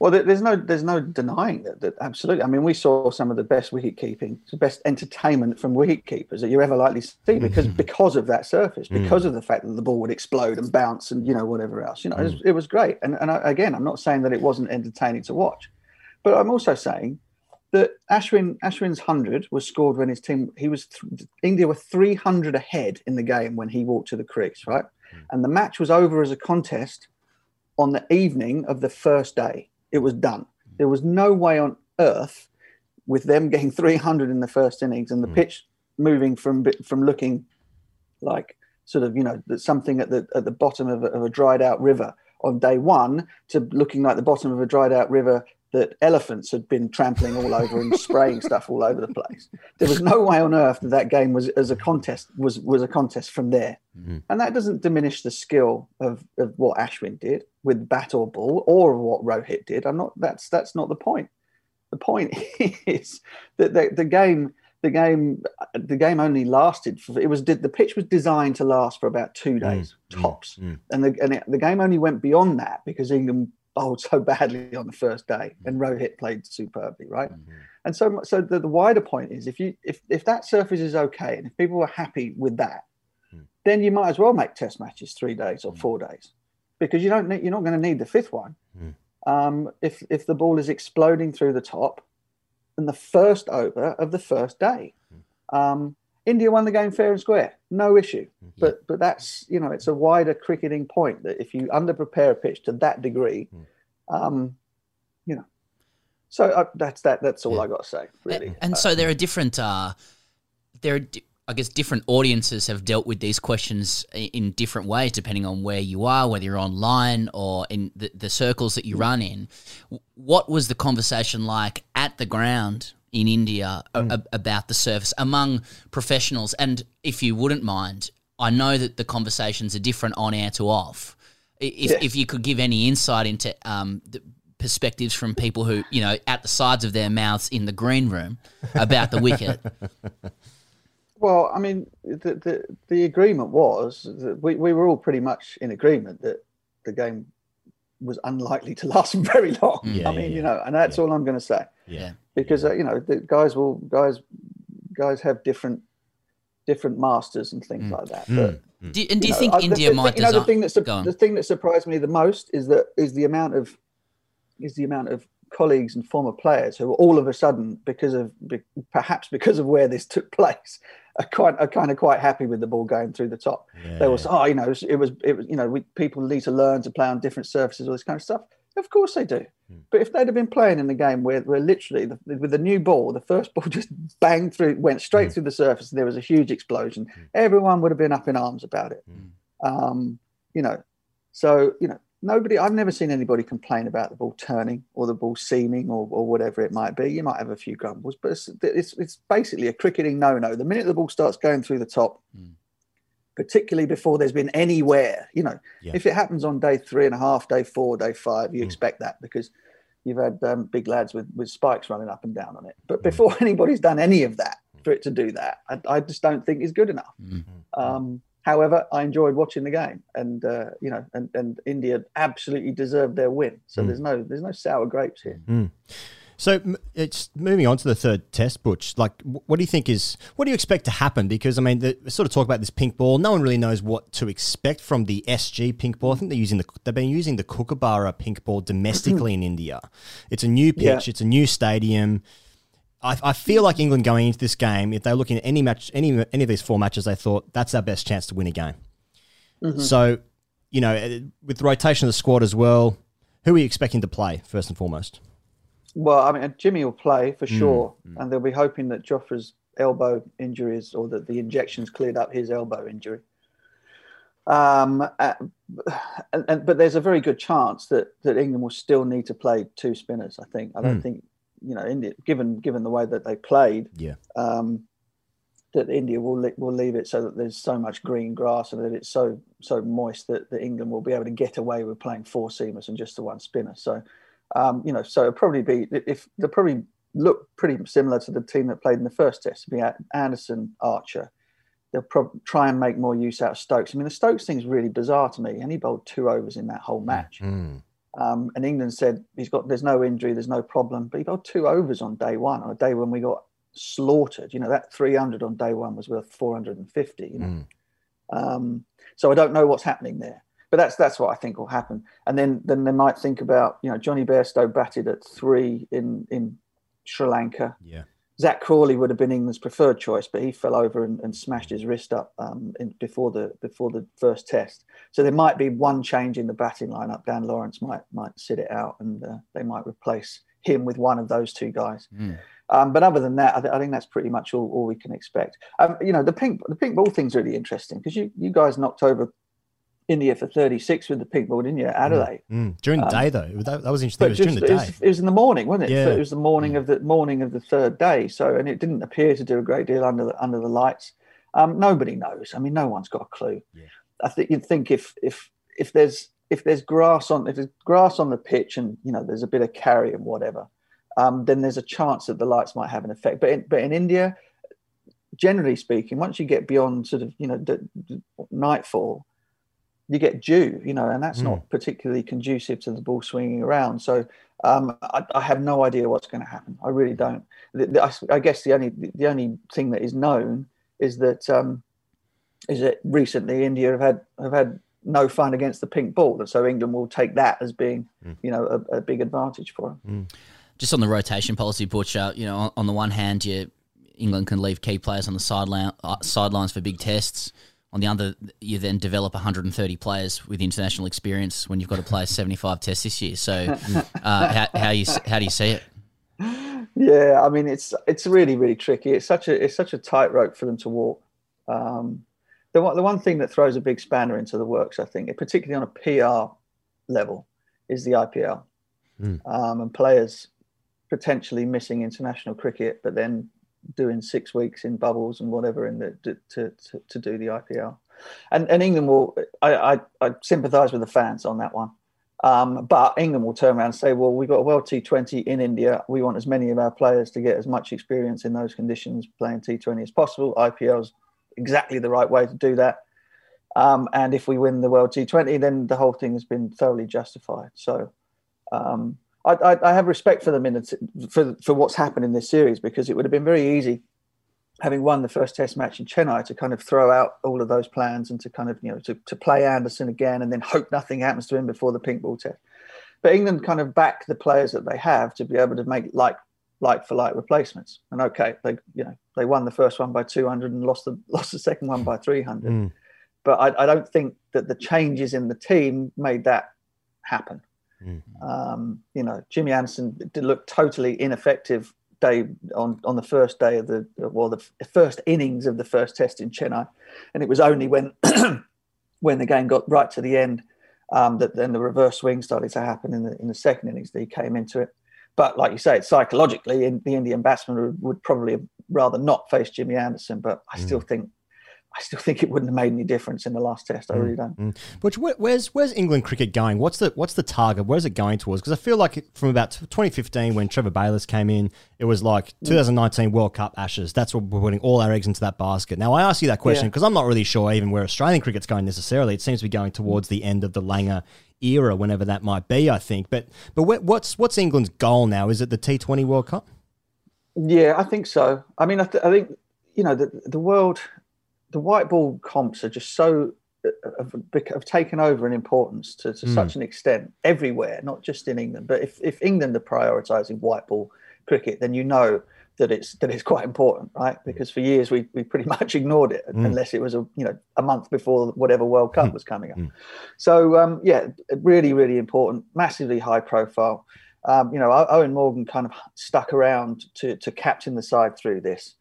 Well, there's no there's no denying that, that. Absolutely. I mean, we saw some of the best wicket keeping, the best entertainment from wicket keepers that you're ever likely to see because mm-hmm. because of that surface, mm. because of the fact that the ball would explode and bounce and you know whatever else. You know, it, was, mm. it was great. And and I, again, I'm not saying that it wasn't entertaining to watch, but I'm also saying that Ashwin Ashwin's hundred was scored when his team he was th- India were 300 ahead in the game when he walked to the crease, right? Mm. And the match was over as a contest on the evening of the first day. It was done. There was no way on earth with them getting 300 in the first innings and the hmm. pitch moving from from looking like sort of you know something at the at the bottom of a, of a dried out river on day one to looking like the bottom of a dried out river that elephants had been trampling all over and spraying stuff all over the place. There was no way on earth that that game was as a contest was was a contest from there, mm-hmm. and that doesn't diminish the skill of, of what Ashwin did with bat or ball or what Rohit did. I'm not. That's that's not the point. The point is that the, the game the game the game only lasted for it was did the pitch was designed to last for about two mm. days tops mm. Mm. and the and it, the game only went beyond that because England bowled so badly on the first day mm. and Rohit played superbly right? Mm-hmm. And so so the, the wider point is if you if if that surface is okay and if people are happy with that mm. then you might as well make test matches three days or mm. four days because you don't need, you're not going to need the fifth one. Um, if if the ball is exploding through the top in the first over of the first day. Um, India won the game fair and square, no issue. But but that's you know it's a wider cricketing point that if you underprepare a pitch to that degree, um, you know. So uh, that's that. That's all I got to say, really. And so there are different, uh, there are, di- I guess, different audiences have dealt with these questions i- in different ways, depending on where you are, whether you're online or in the, the circles that you run in. What was the conversation like at the ground in India a- a- about the surface among professionals? And if you wouldn't mind, I know that the conversations are different on air to off. If, if you could give any insight into um, the perspectives from people who, you know, at the sides of their mouths in the green room about the wicket. Well, I mean, the the, the agreement was that we, we were all pretty much in agreement that the game was unlikely to last very long. Yeah, I mean, yeah. you know, and that's all I'm going to say. Yeah. Because uh, you know, the guys will guys guys have different different masters and things mm. like that. Mm. But, mm. Do, and do you know, think I- the- India the, might you know, the thing that sur- Go on. the thing that surprised me the most is that is the amount of is the amount of colleagues and former players who all of a sudden because of be, perhaps because of where this took place are quite are kind of quite happy with the ball going through the top. They was oh you know it was it was, it was you know we, people need to learn to play on different surfaces all this kind of stuff. Of course they do. Hmm. But if they'd have been playing in the game where, where literally the, with the new ball, the first ball just banged through, went straight hmm. through the surface, and there was a huge explosion, hmm. everyone would have been up in arms about it. Um, you know, so you know, nobody. I've never seen anybody complain about the ball turning or the ball seaming or, or whatever it might be. You might have a few grumbles, but it's it's, it's basically a cricketing no-no. The minute the ball starts going through the top, hmm. particularly before there's been anywhere, you know, if it happens on day three and a half, day four, day five, you hmm. expect that because you've had um, big lads with, with spikes running up and down on it. But hmm. before anybody's done any of that, for it to do that, I, I just don't think is good enough. Um, however, I enjoyed watching the game, and uh, you know, and, and India absolutely deserved their win. So there's no there's no sour grapes here. Mm. So it's moving on to the third test, Butch. Like, what do you think is what do you expect to happen? Because I mean, the, sort of talk about this pink ball. No one really knows what to expect from the SG pink ball. I think they're using the they've been using the Kookaburra pink ball domestically in India. It's a new pitch. Yeah. It's a new stadium. I, I feel like England going into this game, if they're looking at any match, any any of these four matches, they thought that's our best chance to win a game. Mhm. So, you know, eh, with the rotation of the squad as well, who are you expecting to play first and foremost? Well, I mean, Jimmy will play for Mm, sure, and they'll be hoping that Jofra's elbow injuries or that the injections cleared up his elbow injury. Um, uh, and, and but there's a very good chance that that England will still need to play two spinners. I think. I don't Mm. think you know, India, given given the way that they played, Yeah. um, that India will will leave it so that there's so much green grass and that it's so so moist that, that England will be able to get away with playing four seamers and just the one spinner. So, um, you know, so it'll probably be if they'll probably look pretty similar to the team that played in the first test. It'll be at Anderson, Archer. They'll probably try and make more use out of Stokes. I mean, the Stokes thing's really bizarre to me. And he bowled two overs in that whole match. Um, and England said he's got there's no injury, there's no problem. But he got two overs on day one, on a day when we got slaughtered. You know, that 300 on day one was worth 450. You know? Um, so I don't know what's happening there. But that's that's what I think will happen. And then then they might think about, you know, Jonny Bairstow batted at three in in Sri Lanka. Yeah. Zak Crawley would have been England's preferred choice, but he fell over and, and smashed his wrist up um, in, before the before the first test. So there might be one change in the batting lineup. Dan Lawrence might might sit it out, and uh, they might replace him with one of those two guys. Um, but other than that, I, th- I think that's pretty much all, all we can expect. Um, you know, the pink the pink ball thing's really interesting because you you guys knocked over India for 36 with the pink ball, didn't you, Adelaide? Mm. During the Um, day, though, that, that was interesting. It was during just- the it day. was, it was in the morning, wasn't it? Yeah. It was the morning of the morning of the third day. So, and it didn't appear to do a great deal under the under the lights. Um, nobody knows. I mean, no one's got a clue. I think you'd think if if if there's if there's grass on if there's grass on the pitch and you know there's a bit of carry and whatever, um, then there's a chance that the lights might have an effect. But in, but in India, generally speaking, once you get beyond sort of you know d- nightfall, you get dew, you know, and that's Hmm. not particularly conducive to the ball swinging around. So um, I, I have no idea what's going to happen. I really don't. The, the, I, I guess the only the only thing that is known is that um, is that recently India have had have had no fun against the pink ball, and so England will take that as being Hmm. you know a, a big advantage for them. just on the rotation policy, Butcher, you know, on, on the one hand, you England can leave key players on the sideline uh, sidelines for big tests. On the other, you then develop 130 players with international experience when you've got to play 75 tests this year. So, uh, how, how you how do you see it? Yeah, I mean it's it's really really tricky. It's such a it's such a tightrope for them to walk. Um, the one the one thing that throws a big spanner into the works, I think, particularly on a PR level, is the IPL Mm. um, and players potentially missing international cricket, but then doing six weeks in bubbles and whatever in the to to, to, do the IPL. And and England will I, I, I sympathise with the fans on that one. Um, but England will turn around and say, well, we've got a World T20 in India. We want as many of our players to get as much experience in those conditions playing T20 as possible. IPL's exactly the right way to do that. Um, and if we win the World T20, then the whole thing has been thoroughly justified. So um, I, I, I have respect for them in the, for for what's happened in this series because it would have been very easy, having won the first Test match in Chennai, to kind of throw out all of those plans and to kind of you know to, to play Anderson again and then hope nothing happens to him before the pink ball test. But England kind of back the players that they have to be able to make like like for like replacements. And okay, they you know they won the first one by 200 and lost the lost the second one by 300. Mm. But I, I don't think that the changes in the team made that happen. Um, you know, Jimmy Anderson did look totally ineffective day on, on the first day of the well, the first innings of the first test in Chennai, and it was only when when the game got right to the end um, that then the reverse swing started to happen in the in the second innings that he came into it. But like you say, it's psychologically, in, the Indian batsman would, would probably rather not face Jimmy Anderson. But I still think I still think it wouldn't have made any difference in the last test. I really don't. Mm. But where's where's England cricket going? What's the what's the target? Where's it going towards? Because I feel like from about 2015 when Trevor Bayliss came in, it was like 2019 World Cup Ashes. That's what we're putting all our eggs into that basket. Now I ask you that question Yeah. because I'm not really sure even where Australian cricket's going necessarily. It seems to be going towards the end of the Langer era, whenever that might be. I think. But but what's what's England's goal now? Is it the T20 World Cup? Yeah, I think so. I mean, I, th- I think you know the the world, the white ball comps are just so uh, have, have taken over in importance to, to Mm. such an extent everywhere, not just in England. But if, if England are prioritising white ball cricket, then you know that it's that it's quite important, right? Because for years we, we pretty much ignored it Mm. unless it was a you know a month before whatever World Cup was coming up. So um, yeah, really really important, massively high profile. Um, you know, Eoin Morgan kind of stuck around to to captain the side through this.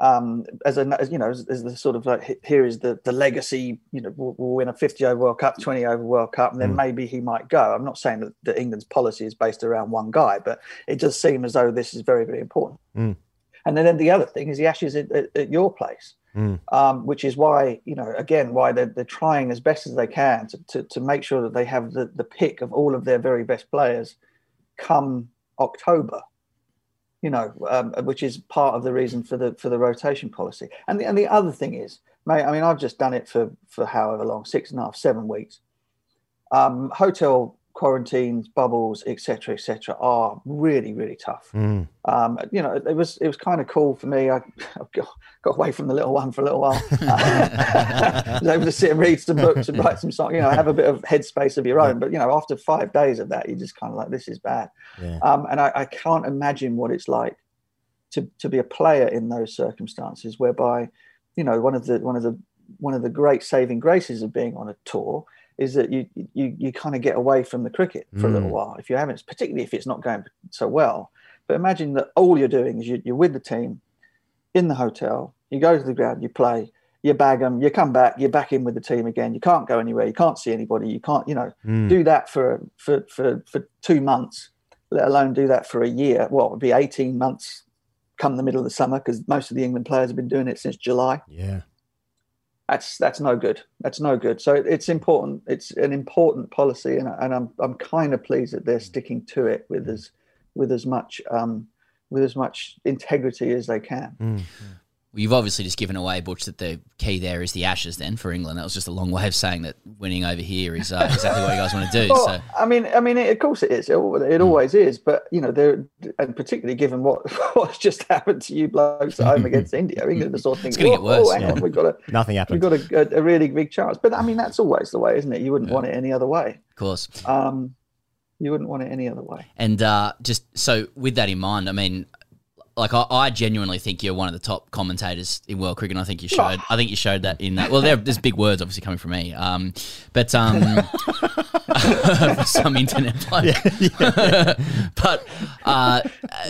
Um, as a as, you know, as, as the sort of like here is the the legacy. You know, we'll, we'll win a 50 over World Cup, 20 over World Cup, and then Mm. maybe he might go. I'm not saying that, that England's policy is based around one guy, but it does seem as though this is very very important. Mm. And then, then the other thing is the Ashes at, at, at your place, Mm. um, which is why you know again why they're, they're trying as best as they can to, to, to make sure that they have the, the pick of all of their very best players come October. You know, um, which is part of the reason for the for the rotation policy. And the and the other thing is, mate, I mean, I've just done it for for however long, six and a half, seven weeks. Um, hotel quarantines, bubbles, etc., etc., are really really tough Mm. um, you know, it was it was kind of cool for me. I, I got, got away from the little one for a little while. I was able to sit and read some books and write some songs. You know, have a bit of headspace of your own. But you know, after five days of that, you just kind of like, this is bad. Yeah. Um, and I, I can't imagine what it's like to to be a player in those circumstances, whereby, you know, one of the one of the one of the great saving graces of being on a tour is that you you you kind of get away from the cricket for a little Mm. while if you haven't, particularly if it's not going so well. But imagine that all you're doing is you, you're with the team in the hotel. You go to the ground, you play, you bag them, you come back, you're back in with the team again. You can't go anywhere. You can't see anybody. You can't, you know, Mm. do that for for for for two months, let alone do that for a year. Well, it would be 18 months come the middle of the summer because most of the England players have been doing it since July. Yeah. That's that's no good. That's no good. So it's important. It's an important policy, and, and I'm I'm kind of pleased that they're sticking to it with as with as much um, with as much integrity as they can. Mm. Well, you've obviously just given away, Butch, that the key there is the Ashes then for England. That was just a long way of saying that winning over here is uh, exactly what you guys want to do. Well, so I mean, I mean, it, of course it is. It, it always is. But you know, there, and particularly given what what's just happened to you blokes at home against India, England are sort of thing. It's thinking, gonna get "Whoa, worse, hang yeah. on, we've got a Nothing we've got a, a, a really big chance. But I mean, that's always the way, isn't it? You wouldn't want it any other way. of course. Um, You wouldn't want it any other way. And uh, just so with that in mind, I mean, like I, I genuinely think you're one of the top commentators in world cricket. And I think you showed. I think you showed that in that. Well, there, there's big words obviously coming from me, um, but um, some internet bloke. but uh,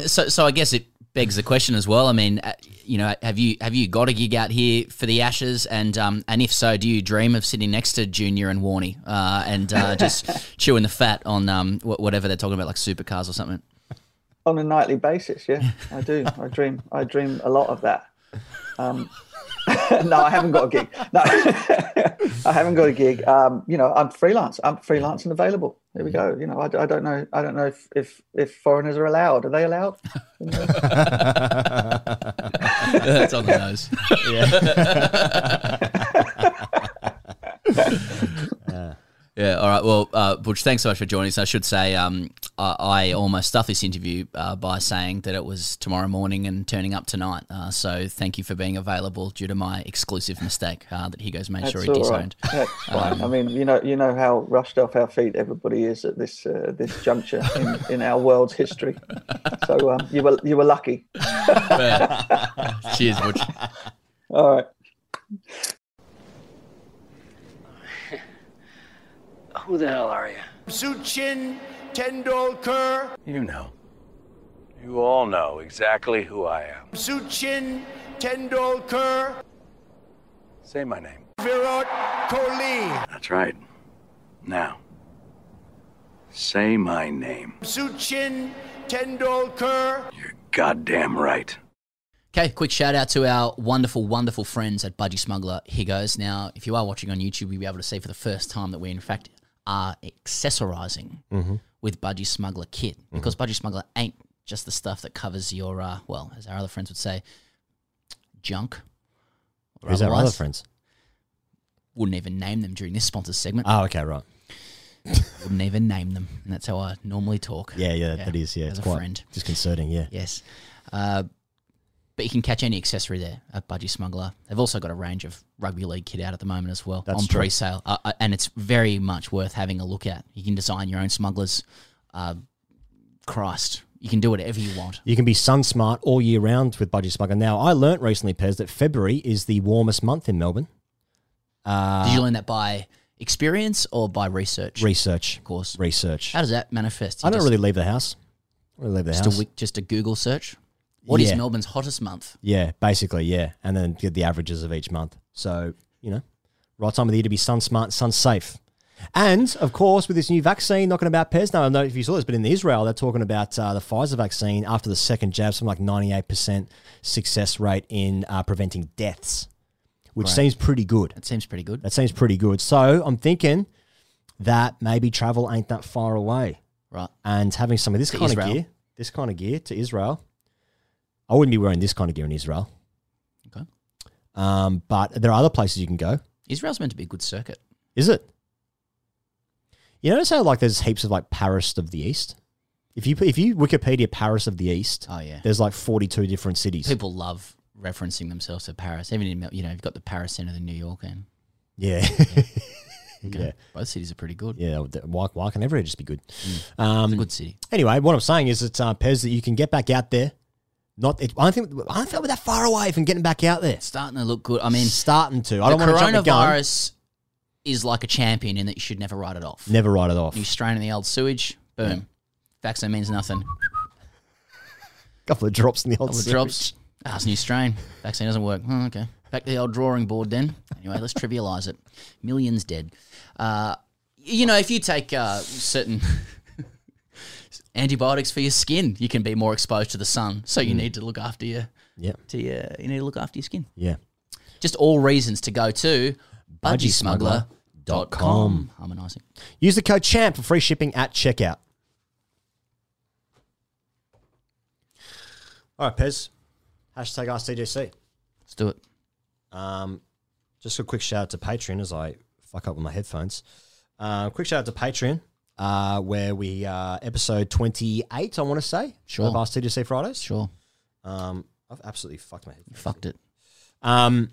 so so I guess it begs the question as well. I mean, uh, you know, have you have you got a gig out here for the Ashes? And um, and if so, do you dream of sitting next to Junior and Warney uh, and uh, just chewing the fat on um, whatever they're talking about, like supercars or something? On a nightly basis, yeah, I do. I dream. I dream a lot of that. Um, no, I haven't got a gig. No, I haven't got a gig. Um, you know, I'm freelance. I'm freelance and available. There we go. You know, I, I don't know. I don't know if, if if foreigners are allowed. Are they allowed? That's on the nose. Yeah. Yeah. All right. Well, uh, Butch, thanks so much for joining us. I should say, um, I, I almost stuffed this interview uh, by saying that it was tomorrow morning and turning up tonight. Uh, so thank you for being available due to my exclusive mistake uh, that Higo's made sure he disowned. right. That's fine. Um, I mean, you know, you know how rushed off our feet everybody is at this uh, this juncture in, in our world's history. So um, you were you were lucky. Cheers, Butch. All right. Who the hell are you? Sachin Tendulkar. You know. You all know exactly who I am. Sachin Tendulkar. Say my name. Virat Kohli. That's right. Now, say my name. Sachin Tendulkar. You're goddamn right. Okay, quick shout out to our wonderful, wonderful friends at Budgy Smuggler. Here goes. Now, if you are watching on YouTube, you'll be able to see for the first time that we, in fact, are accessorizing Mhm. With Budgy Smuggler kit because Budgy Smuggler ain't just the stuff that covers your, uh, well, as our other friends would say, junk. Who's our other friends? Wouldn't even name them during this sponsor segment. Oh, okay, right. Wouldn't even name them. And that's how I normally talk. Yeah, yeah, that is. Yeah, as it's a quite friend. disconcerting. Yeah. Yes. Uh, but you can catch any accessory there at Budgy Smuggler. They've also got a range of rugby league kit out at the moment as well That's on true. pre-sale, uh, uh, and it's very much worth having a look at. You can design your own smugglers. Uh, Christ, you can do whatever you want. You can be sun smart all year round with Budgy Smuggler. Now, I learnt recently, Pez, that February is the warmest month in Melbourne. Uh, Did you learn that by experience or by research? research? Of course. Research. How does that manifest? I don't just- really leave the house. I don't really leave the just house. a just a Google search. What is Yeah. Melbourne's hottest month? Yeah, basically, yeah. And then get the averages of each month. So, you know, right time of the year to be sun smart, sun safe. And, of course, with this new vaccine knocking about Pez, now I don't know if you saw this, but in Israel, they're talking about uh, the Pfizer vaccine after the second jab, something like 98% success rate in uh, preventing deaths, which seems pretty good. That seems pretty good. That seems pretty good. So I'm thinking that maybe travel ain't that far away. Right. And having some of this kind Israel. of gear, this kind of gear to Israel. I wouldn't be wearing this kind of gear in Israel. Okay. Um, but there are other places you can go. Israel's meant to be a good circuit. Is it? You notice how like there's heaps of like Paris of the East. If you if you Wikipedia Paris of the East, Oh, yeah. there's like 42 different cities. People love referencing themselves to Paris. Even in Mel- you know, you've got the Paris Centre, the New York, and Yeah. Okay. yeah. both cities are pretty good. Yeah, th- why, why can everywhere just be good? It's Um, a good city. Anyway, what I'm saying is it's uh, Pez, that you can get back out there. Not, it, I don't think I don't think we're that far away from getting back out there. Starting to look good. I mean, starting to. I don't want to jump the gun. coronavirus is like a champion in that you should never write it off. Never write it off. You strain in the old sewage, boom. Vaccine means nothing. couple of drops in the old Couple of sewage. drops. Ah, it's a new strain. Vaccine doesn't work. Oh, okay. Back to the old drawing board then. Anyway, let's trivialize it. Millions dead. Uh, you know, if you take uh, certain antibiotics for your skin, you can be more exposed to the sun. So you Mm. need to look after your Yep. to your, you need to look after your skin. Yeah. Just all reasons to go to budgysmuggler.com. Harmonizing. Use the code CHAMP for free shipping at checkout. All right, Pez. Hashtag AskTGC. Let's do it. Um, just a quick shout out to Patreon as I fuck up with my headphones. Uh, quick shout out to Patreon, uh, where we uh, episode twenty eight. I want to say Sure. of Ask TGC Fridays. Sure. Um, I've absolutely fucked my head. You fucked it. Um,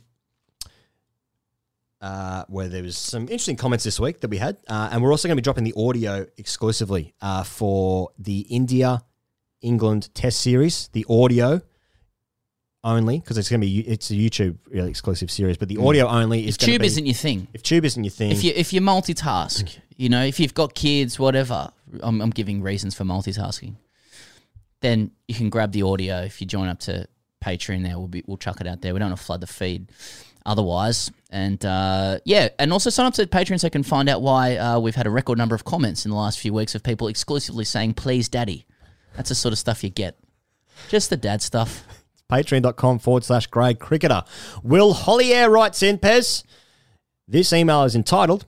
uh, where there was some interesting comments this week that we had, uh, and we're also going to be dropping the audio exclusively uh, for the India England Test series. The audio only because it's going to be it's a YouTube really exclusive series, but the audio only is If tube be- isn't your thing, If tube isn't your thing, if you if you multitask, you know, if you've got kids, whatever, I'm, I'm giving reasons for multitasking. Then you can grab the audio if you join up to Patreon. There, we'll be we'll chuck it out there. We don't want to flood the feed otherwise. And uh, yeah, and also sign up to Patreon so you can find out why uh, we've had a record number of comments in the last few weeks of people exclusively saying "Please, Daddy." That's the sort of stuff you get. Just the dad stuff. patreon.com forward slash grade cricketer. Will Hollier writes in, Pez. This email is entitled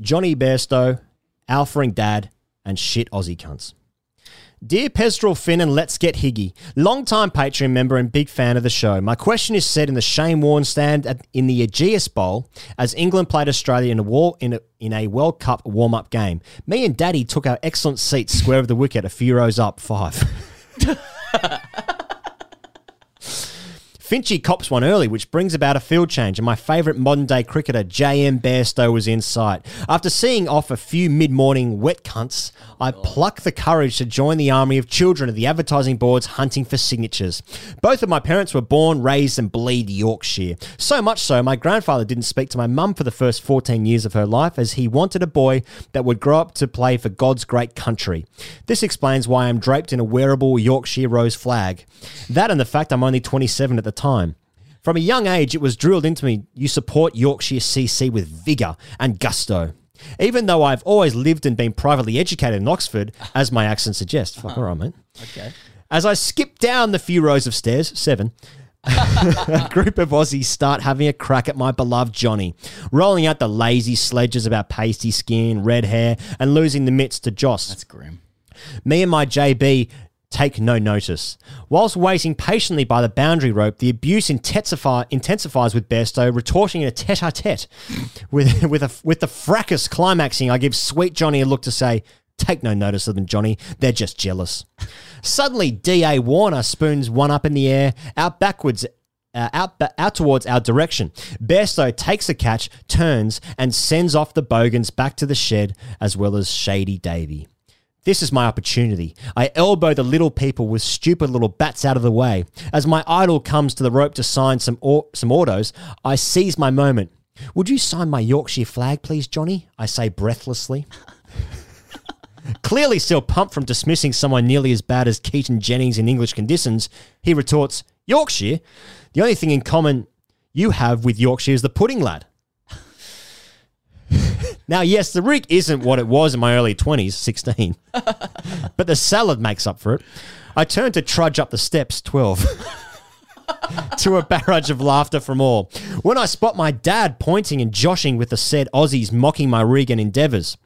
Jonny Bairstow, Alphering Dad, and Shit Aussie Cunts. Dear Pestrel Finn and Let's Get Higgy, long-time Patreon member and big fan of the show. My question is set in the Shane Warne stand at, in the Ageas Bowl as England played Australia in a, war, in, a, in a World Cup warm-up game. Me and Daddy took our excellent seats square of the wicket, a few rows up, five. Finchy cops one early, which brings about a field change, and my favourite modern day cricketer, J.M. Bairstow, was in sight. After seeing off a few mid morning wet cunts, I oh. pluck the courage to join the army of children of the advertising boards hunting for signatures. Both of my parents were born, raised, and bleed Yorkshire. So much so, my grandfather didn't speak to my mum for the first 14 years of her life, as he wanted a boy that would grow up to play for God's great country. This explains why I'm draped in a wearable Yorkshire rose flag. That and the fact I'm only 27 at the time. From a young age, it was drilled into me you support Yorkshire CC with vigour and gusto. Even though I've always lived and been privately educated in Oxford, as my accent suggests. Fuck, all right, mate. Uh-huh. Okay. As I skip down the few rows of stairs, seven, a group of Aussies start having a crack at my beloved Jonny, rolling out the lazy sledges about pasty skin, red hair, and losing the mitts to Joss. That's grim. Me and my JB take no notice. Whilst waiting patiently by the boundary rope, the abuse intensify, intensifies with Bairstow, retorting in a tete-a-tete. with, with, a, with the fracas climaxing, I give sweet Jonny a look to say, Take no notice of them, Jonny. They're just jealous. Suddenly, D.A. Warner spoons one up in the air, out backwards uh, out, out towards our direction. Bairstow takes a catch, turns, and sends off the bogans back to the shed, as well as Shady Davy. This is my opportunity. I elbow the little people with stupid little bats out of the way. As my idol comes to the rope to sign some or- some autos, I seize my moment. Would you sign my Yorkshire flag, please, Johnny? I say breathlessly. Clearly still pumped from dismissing someone nearly as bad as Keaton Jennings in English conditions, he retorts, Yorkshire? The only thing in common you have with Yorkshire is the pudding lad. Now, yes, the rig isn't what it was in my early 20s, 16, but the salad makes up for it. I turn to trudge up the steps, 12. to a barrage of laughter from all. When I spot my dad pointing and joshing with the said Aussies mocking my rig and endeavours.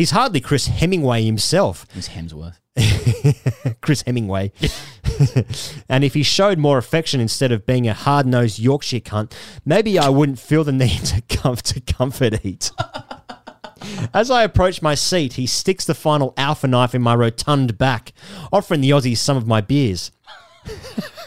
He's hardly Chris Hemingway himself. He's Hemsworth. Chris Hemingway. and if he showed more affection instead of being a hard nosed Yorkshire cunt, maybe I wouldn't feel the need to, com- to comfort eat. As I approach my seat, he sticks the final alpha knife in my rotund back, offering the Aussies some of my beers.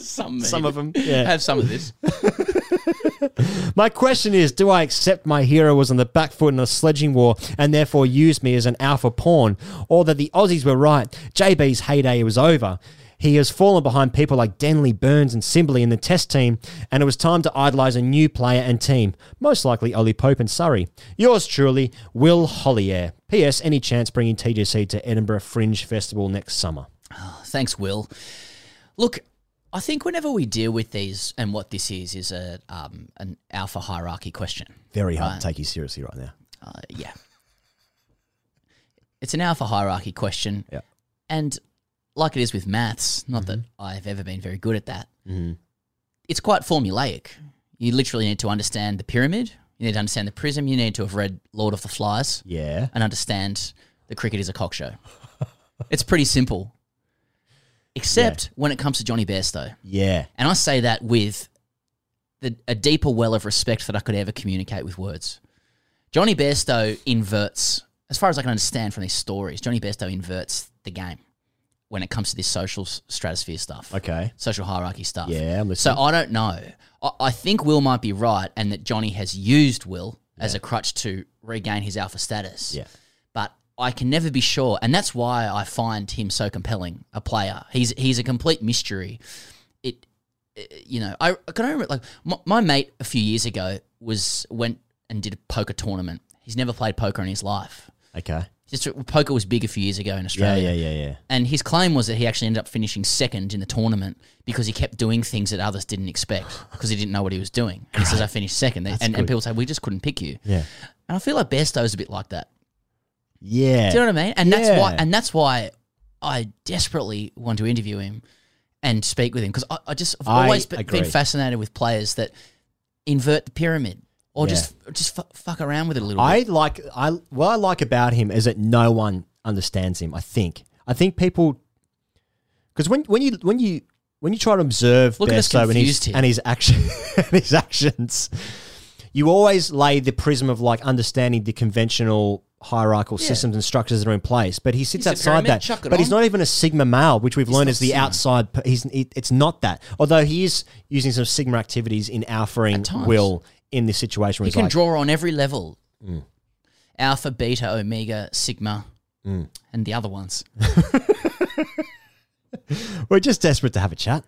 Some, Some maybe. of 'em, yeah. Have some of this. My question is Do I accept my hero was on the back foot in a sledging war and therefore used me as an alpha pawn, or that the Aussies were right? JB's heyday was over. He has fallen behind people like Denley, Burns, and Sibley in the test team, and it was time to idolise a new player and team, most likely Ollie Pope and Surrey. Yours truly, Will Hollier. P.S. Any chance bringing TGC to Edinburgh Fringe Festival next summer? Oh, thanks, Will. Look, I think whenever we deal with these, and what this is, is a um, an alpha hierarchy question. Very hard Right. to take you seriously right now. Uh, yeah. It's an alpha hierarchy question. Yeah. And like it is with maths, not that I've ever been very good at that, Mhm. it's quite formulaic. You literally need to understand the pyramid, you need to understand the prism, you need to have read Lord of the Flies. Yeah. And understand the cricket is a cock show. it's pretty simple. Except when it comes to Jonny Bairstow. Yeah. And I say that with the, a deeper well of respect that I could ever communicate with words. Jonny Bairstow inverts, as far as I can understand from these stories, Jonny Bairstow inverts the game. when it comes to this social stratosphere stuff. Okay. Social hierarchy stuff. Yeah, I'm So. I don't know. I, I think Will might be right, and that Jonny has used Will as a crutch to regain his alpha status. Yeah. I can never be sure, and that's why I find him so compelling a player. He's he's a complete mystery. It, it- you know, I, I can remember like my, my mate a few years ago was went and did a poker tournament. He's never played poker in his life. Okay. Just uh, poker was big a few years ago in Australia. yeah, yeah, yeah. And his claim was that he actually ended up finishing second in the tournament because he kept doing things that others didn't expect because he didn't know what he was doing. He says, I finished second. And, and people say, we just couldn't pick you. Yeah. And I feel like Besto's a bit like that. Yeah. Do you know what I mean? And that's why and that's why I desperately want to interview him and speak with him because I, I just I've I always be- been fascinated with players that invert the pyramid or Yeah. just just fu- fuck around with it a little bit. I like I what I like about him is that no one understands him. I think. I think people because when when you when you when you try to observe Look at us Besto and his here. and his action and his actions, you always lay the prism of like understanding the conventional hierarchical Yeah. systems and structures that are in place. But he sits He's outside that. chuck it But he's not even a sigma male, which we've He's learned is the sigma. outside. He's it, it's not that. Although he is using some sigma activities in alphaing times. Will in this situation. Where He can like, draw on every level. Mm. Alpha, beta, omega, sigma, Mm. and the other ones. We're just desperate to have a chat.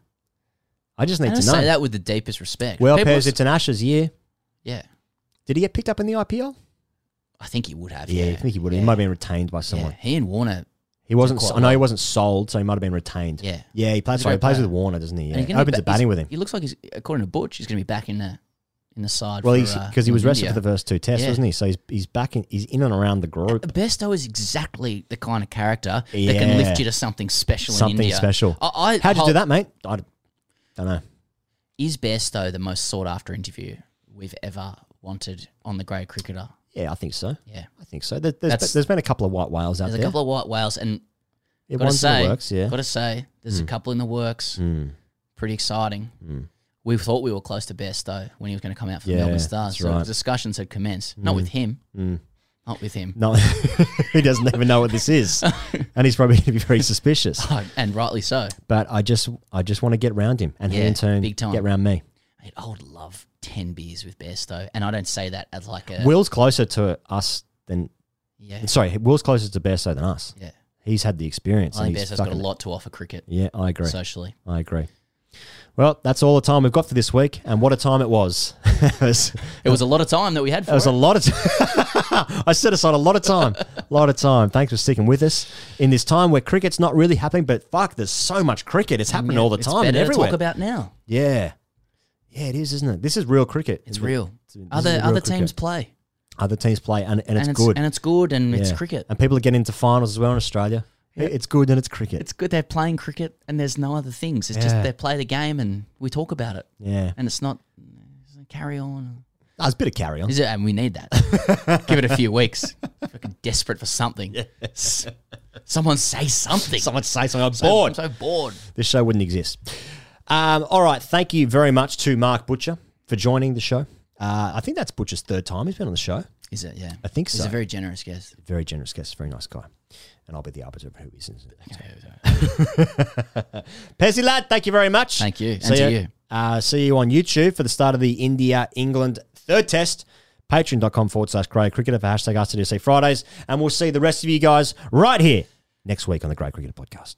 I just need And I to know. say that with the deepest respect. well, People Pez, s- it's an Ashes year. yeah, Did he get picked up in the IPL? I think he would have. Yeah, Yeah, I think he would. Have. He might have been retained by someone. Yeah, he and Warner. He wasn't. I know he wasn't sold, so he might have been retained. Yeah. yeah. He plays. Sorry, he plays player. with Warner, doesn't he? Yeah, be opens ba- a batting with him. He looks like he's, according to Butch, he's going to be back in the in the side. Well, for, he's uh, because he was rested for the first two tests, Yeah. wasn't he? So he's he's back in. He's in and around the group. Besto is exactly the kind of character that can lift you to something special in Something special. I, I How'd you do that, mate? I don't know. Is Besto the most sought after interview we've ever wanted on the grade cricketer? Yeah, I think so. Yeah. I think so. There, there's, That's- there's been a couple of white whales out There's there. a couple of white whales, and Yeah, gotta one's in the works, yeah. gotta say, there's a Mm. couple in the works. Mm. Pretty exciting. Mm. We thought we were close to best though when he was going to come out for the Yeah, Melbourne Stars. that's So right. discussions had commenced. Not with him. Mm. Not with him. No, he doesn't even know what this is, and he's probably going to be very suspicious. and rightly so. But I just, I just want to get round him, and he Yeah, in turn big time. get round me. Mate, I would love ten beers with Besto, and I don't say that as like a Will's closer to us than. Yeah. Sorry, Will's closer to Besto than us. Yeah. He's had the experience. I think Besto's got a lot to offer cricket. Yeah, I agree. Socially. I agree. Well, that's all the time we've got for this week, and what a time it was. it was, It was a lot of time that we had for It was it. a lot of. T- I set aside a lot of time, a lot of time. Thanks for sticking with us in this time where cricket's not really happening, but fuck, there's so much cricket. It's happening Yeah, all the time and everywhere. talk about now. Yeah, yeah, it is, isn't it? This is real cricket. It's real. this is Other real other cricket. teams play. Other teams play, and, and it's And it's- good. and it's good, and it's cricket. And people are getting into finals as well in Australia. Yeah. It's good and it's cricket. It's good they're playing cricket and there's no other things. It's Yeah. just they play the game and we talk about it. Yeah. And it's not it's carry on. Oh, it's a bit of carry on. Is it? And we need that. Give it a few weeks. Fucking desperate for something. S- Someone say something. Someone say something. I'm So- bored. I'm so bored. This show wouldn't exist. Um, all right. Thank you very much to Mark Butcher for joining the show. Uh, I think that's Butcher's third time he's been on the show. Is it? Yeah. I think so. He's a very generous guest. Very generous guest. Very nice guy. And I'll be the arbiter of who he is. Pezzy lad, thank you very much. Thank you. And See to you. you. Uh, see you on YouTube for the start of the India England third test. Patreon.com forward slash Grade Cricketer for hashtag AskTGC Fridays. And we'll see the rest of you guys right here next week on the Grade Cricketer Podcast.